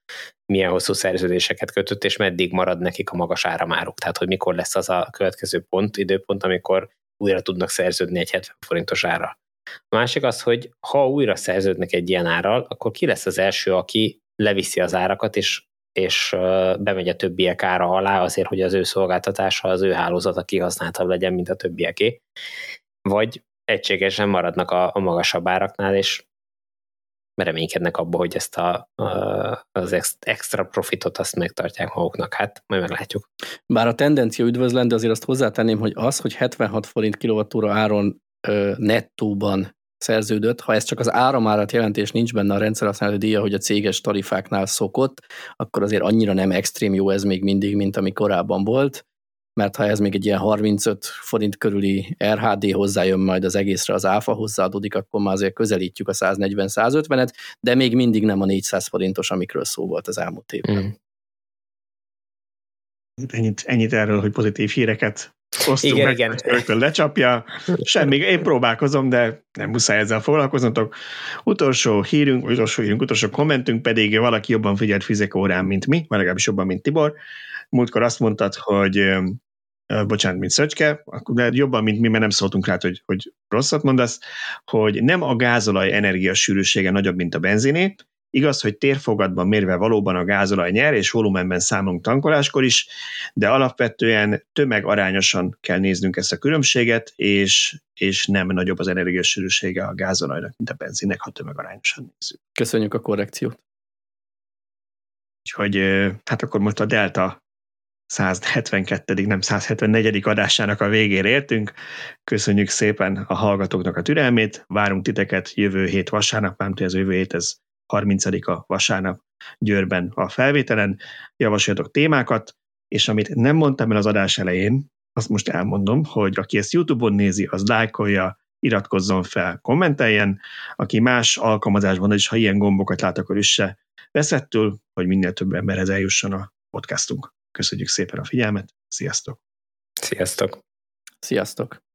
milyen hosszú szerződéseket kötött, és meddig marad nekik a magas áramáruk, tehát hogy mikor lesz az a következő pont, időpont, amikor újra tudnak szerződni egy 70 forintos ára. A másik az, hogy ha újra szerződnek egy ilyen árral, akkor ki lesz az első, aki leviszi az árakat, és és bemegy a többiek ára alá azért, hogy az ő szolgáltatása, az ő hálózata kihasználtabb legyen, mint a többieké. Vagy egységesen maradnak a, a magasabb áraknál, és reménykednek abba, hogy ezt a, az extra profitot azt megtartják maguknak. Hát majd meglátjuk. Bár a tendencia üdvözlendő, azért azt hozzátenném, hogy az, hogy 76 forint kilovattóra áron nettóban szerződött, ha ez csak az áramárat jelenti, és nincs benne a rendszerhasználati díja, hogy a céges tarifáknál szokott, akkor azért annyira nem extrém jó ez még mindig, mint ami korábban volt, mert ha ez még egy ilyen 35 forint körüli RHD hozzájön majd az egészre, az áfa hozzáadódik, akkor már azért közelítjük a 140-150-et, de még mindig nem a 400 forintos, amikről szó volt az elmúlt évben. Mm. Ennyit, ennyit erről, hogy pozitív híreket osztunk igen, meg, igen. rögtön lecsapja. Semmi, én próbálkozom, de nem muszáj ezzel foglalkoznotok. Utolsó hírünk, utolsó hírünk, utolsó kommentünk pedig valaki jobban figyelt fizikórán, mint mi, vagy legalábbis jobban, mint Tibor. Múltkor azt mondtad, hogy bocsánat, mint Szöcske, de jobban, mint mi, mert nem szóltunk rá, hogy, hogy rosszat mondasz, hogy nem a gázolaj energiasűrűsége nagyobb, mint a benziné, Igaz, hogy térfogatban mérve valóban a gázolaj nyer, és volumenben számolunk tankoláskor is, de alapvetően tömegarányosan kell néznünk ezt a különbséget, és, és nem nagyobb az energiasűrűsége a gázolajnak, mint a benzinnek, ha tömegarányosan nézzük. Köszönjük a korrekciót. Úgyhogy hát akkor most a Delta 172. nem 174. adásának a végére értünk. Köszönjük szépen a hallgatóknak a türelmét, várunk titeket jövő hét vasárnap, nem ez jövő hét, ez 30-a vasárnap Győrben a felvételen. Javasoljatok témákat, és amit nem mondtam el az adás elején, azt most elmondom, hogy aki ezt YouTube-on nézi, az lájkolja, iratkozzon fel, kommenteljen, aki más alkalmazásban is, ha ilyen gombokat lát, akkor üsse veszettől, hogy minél több emberhez eljusson a podcastunk. Köszönjük szépen a figyelmet, sziasztok! Sziasztok! Sziasztok!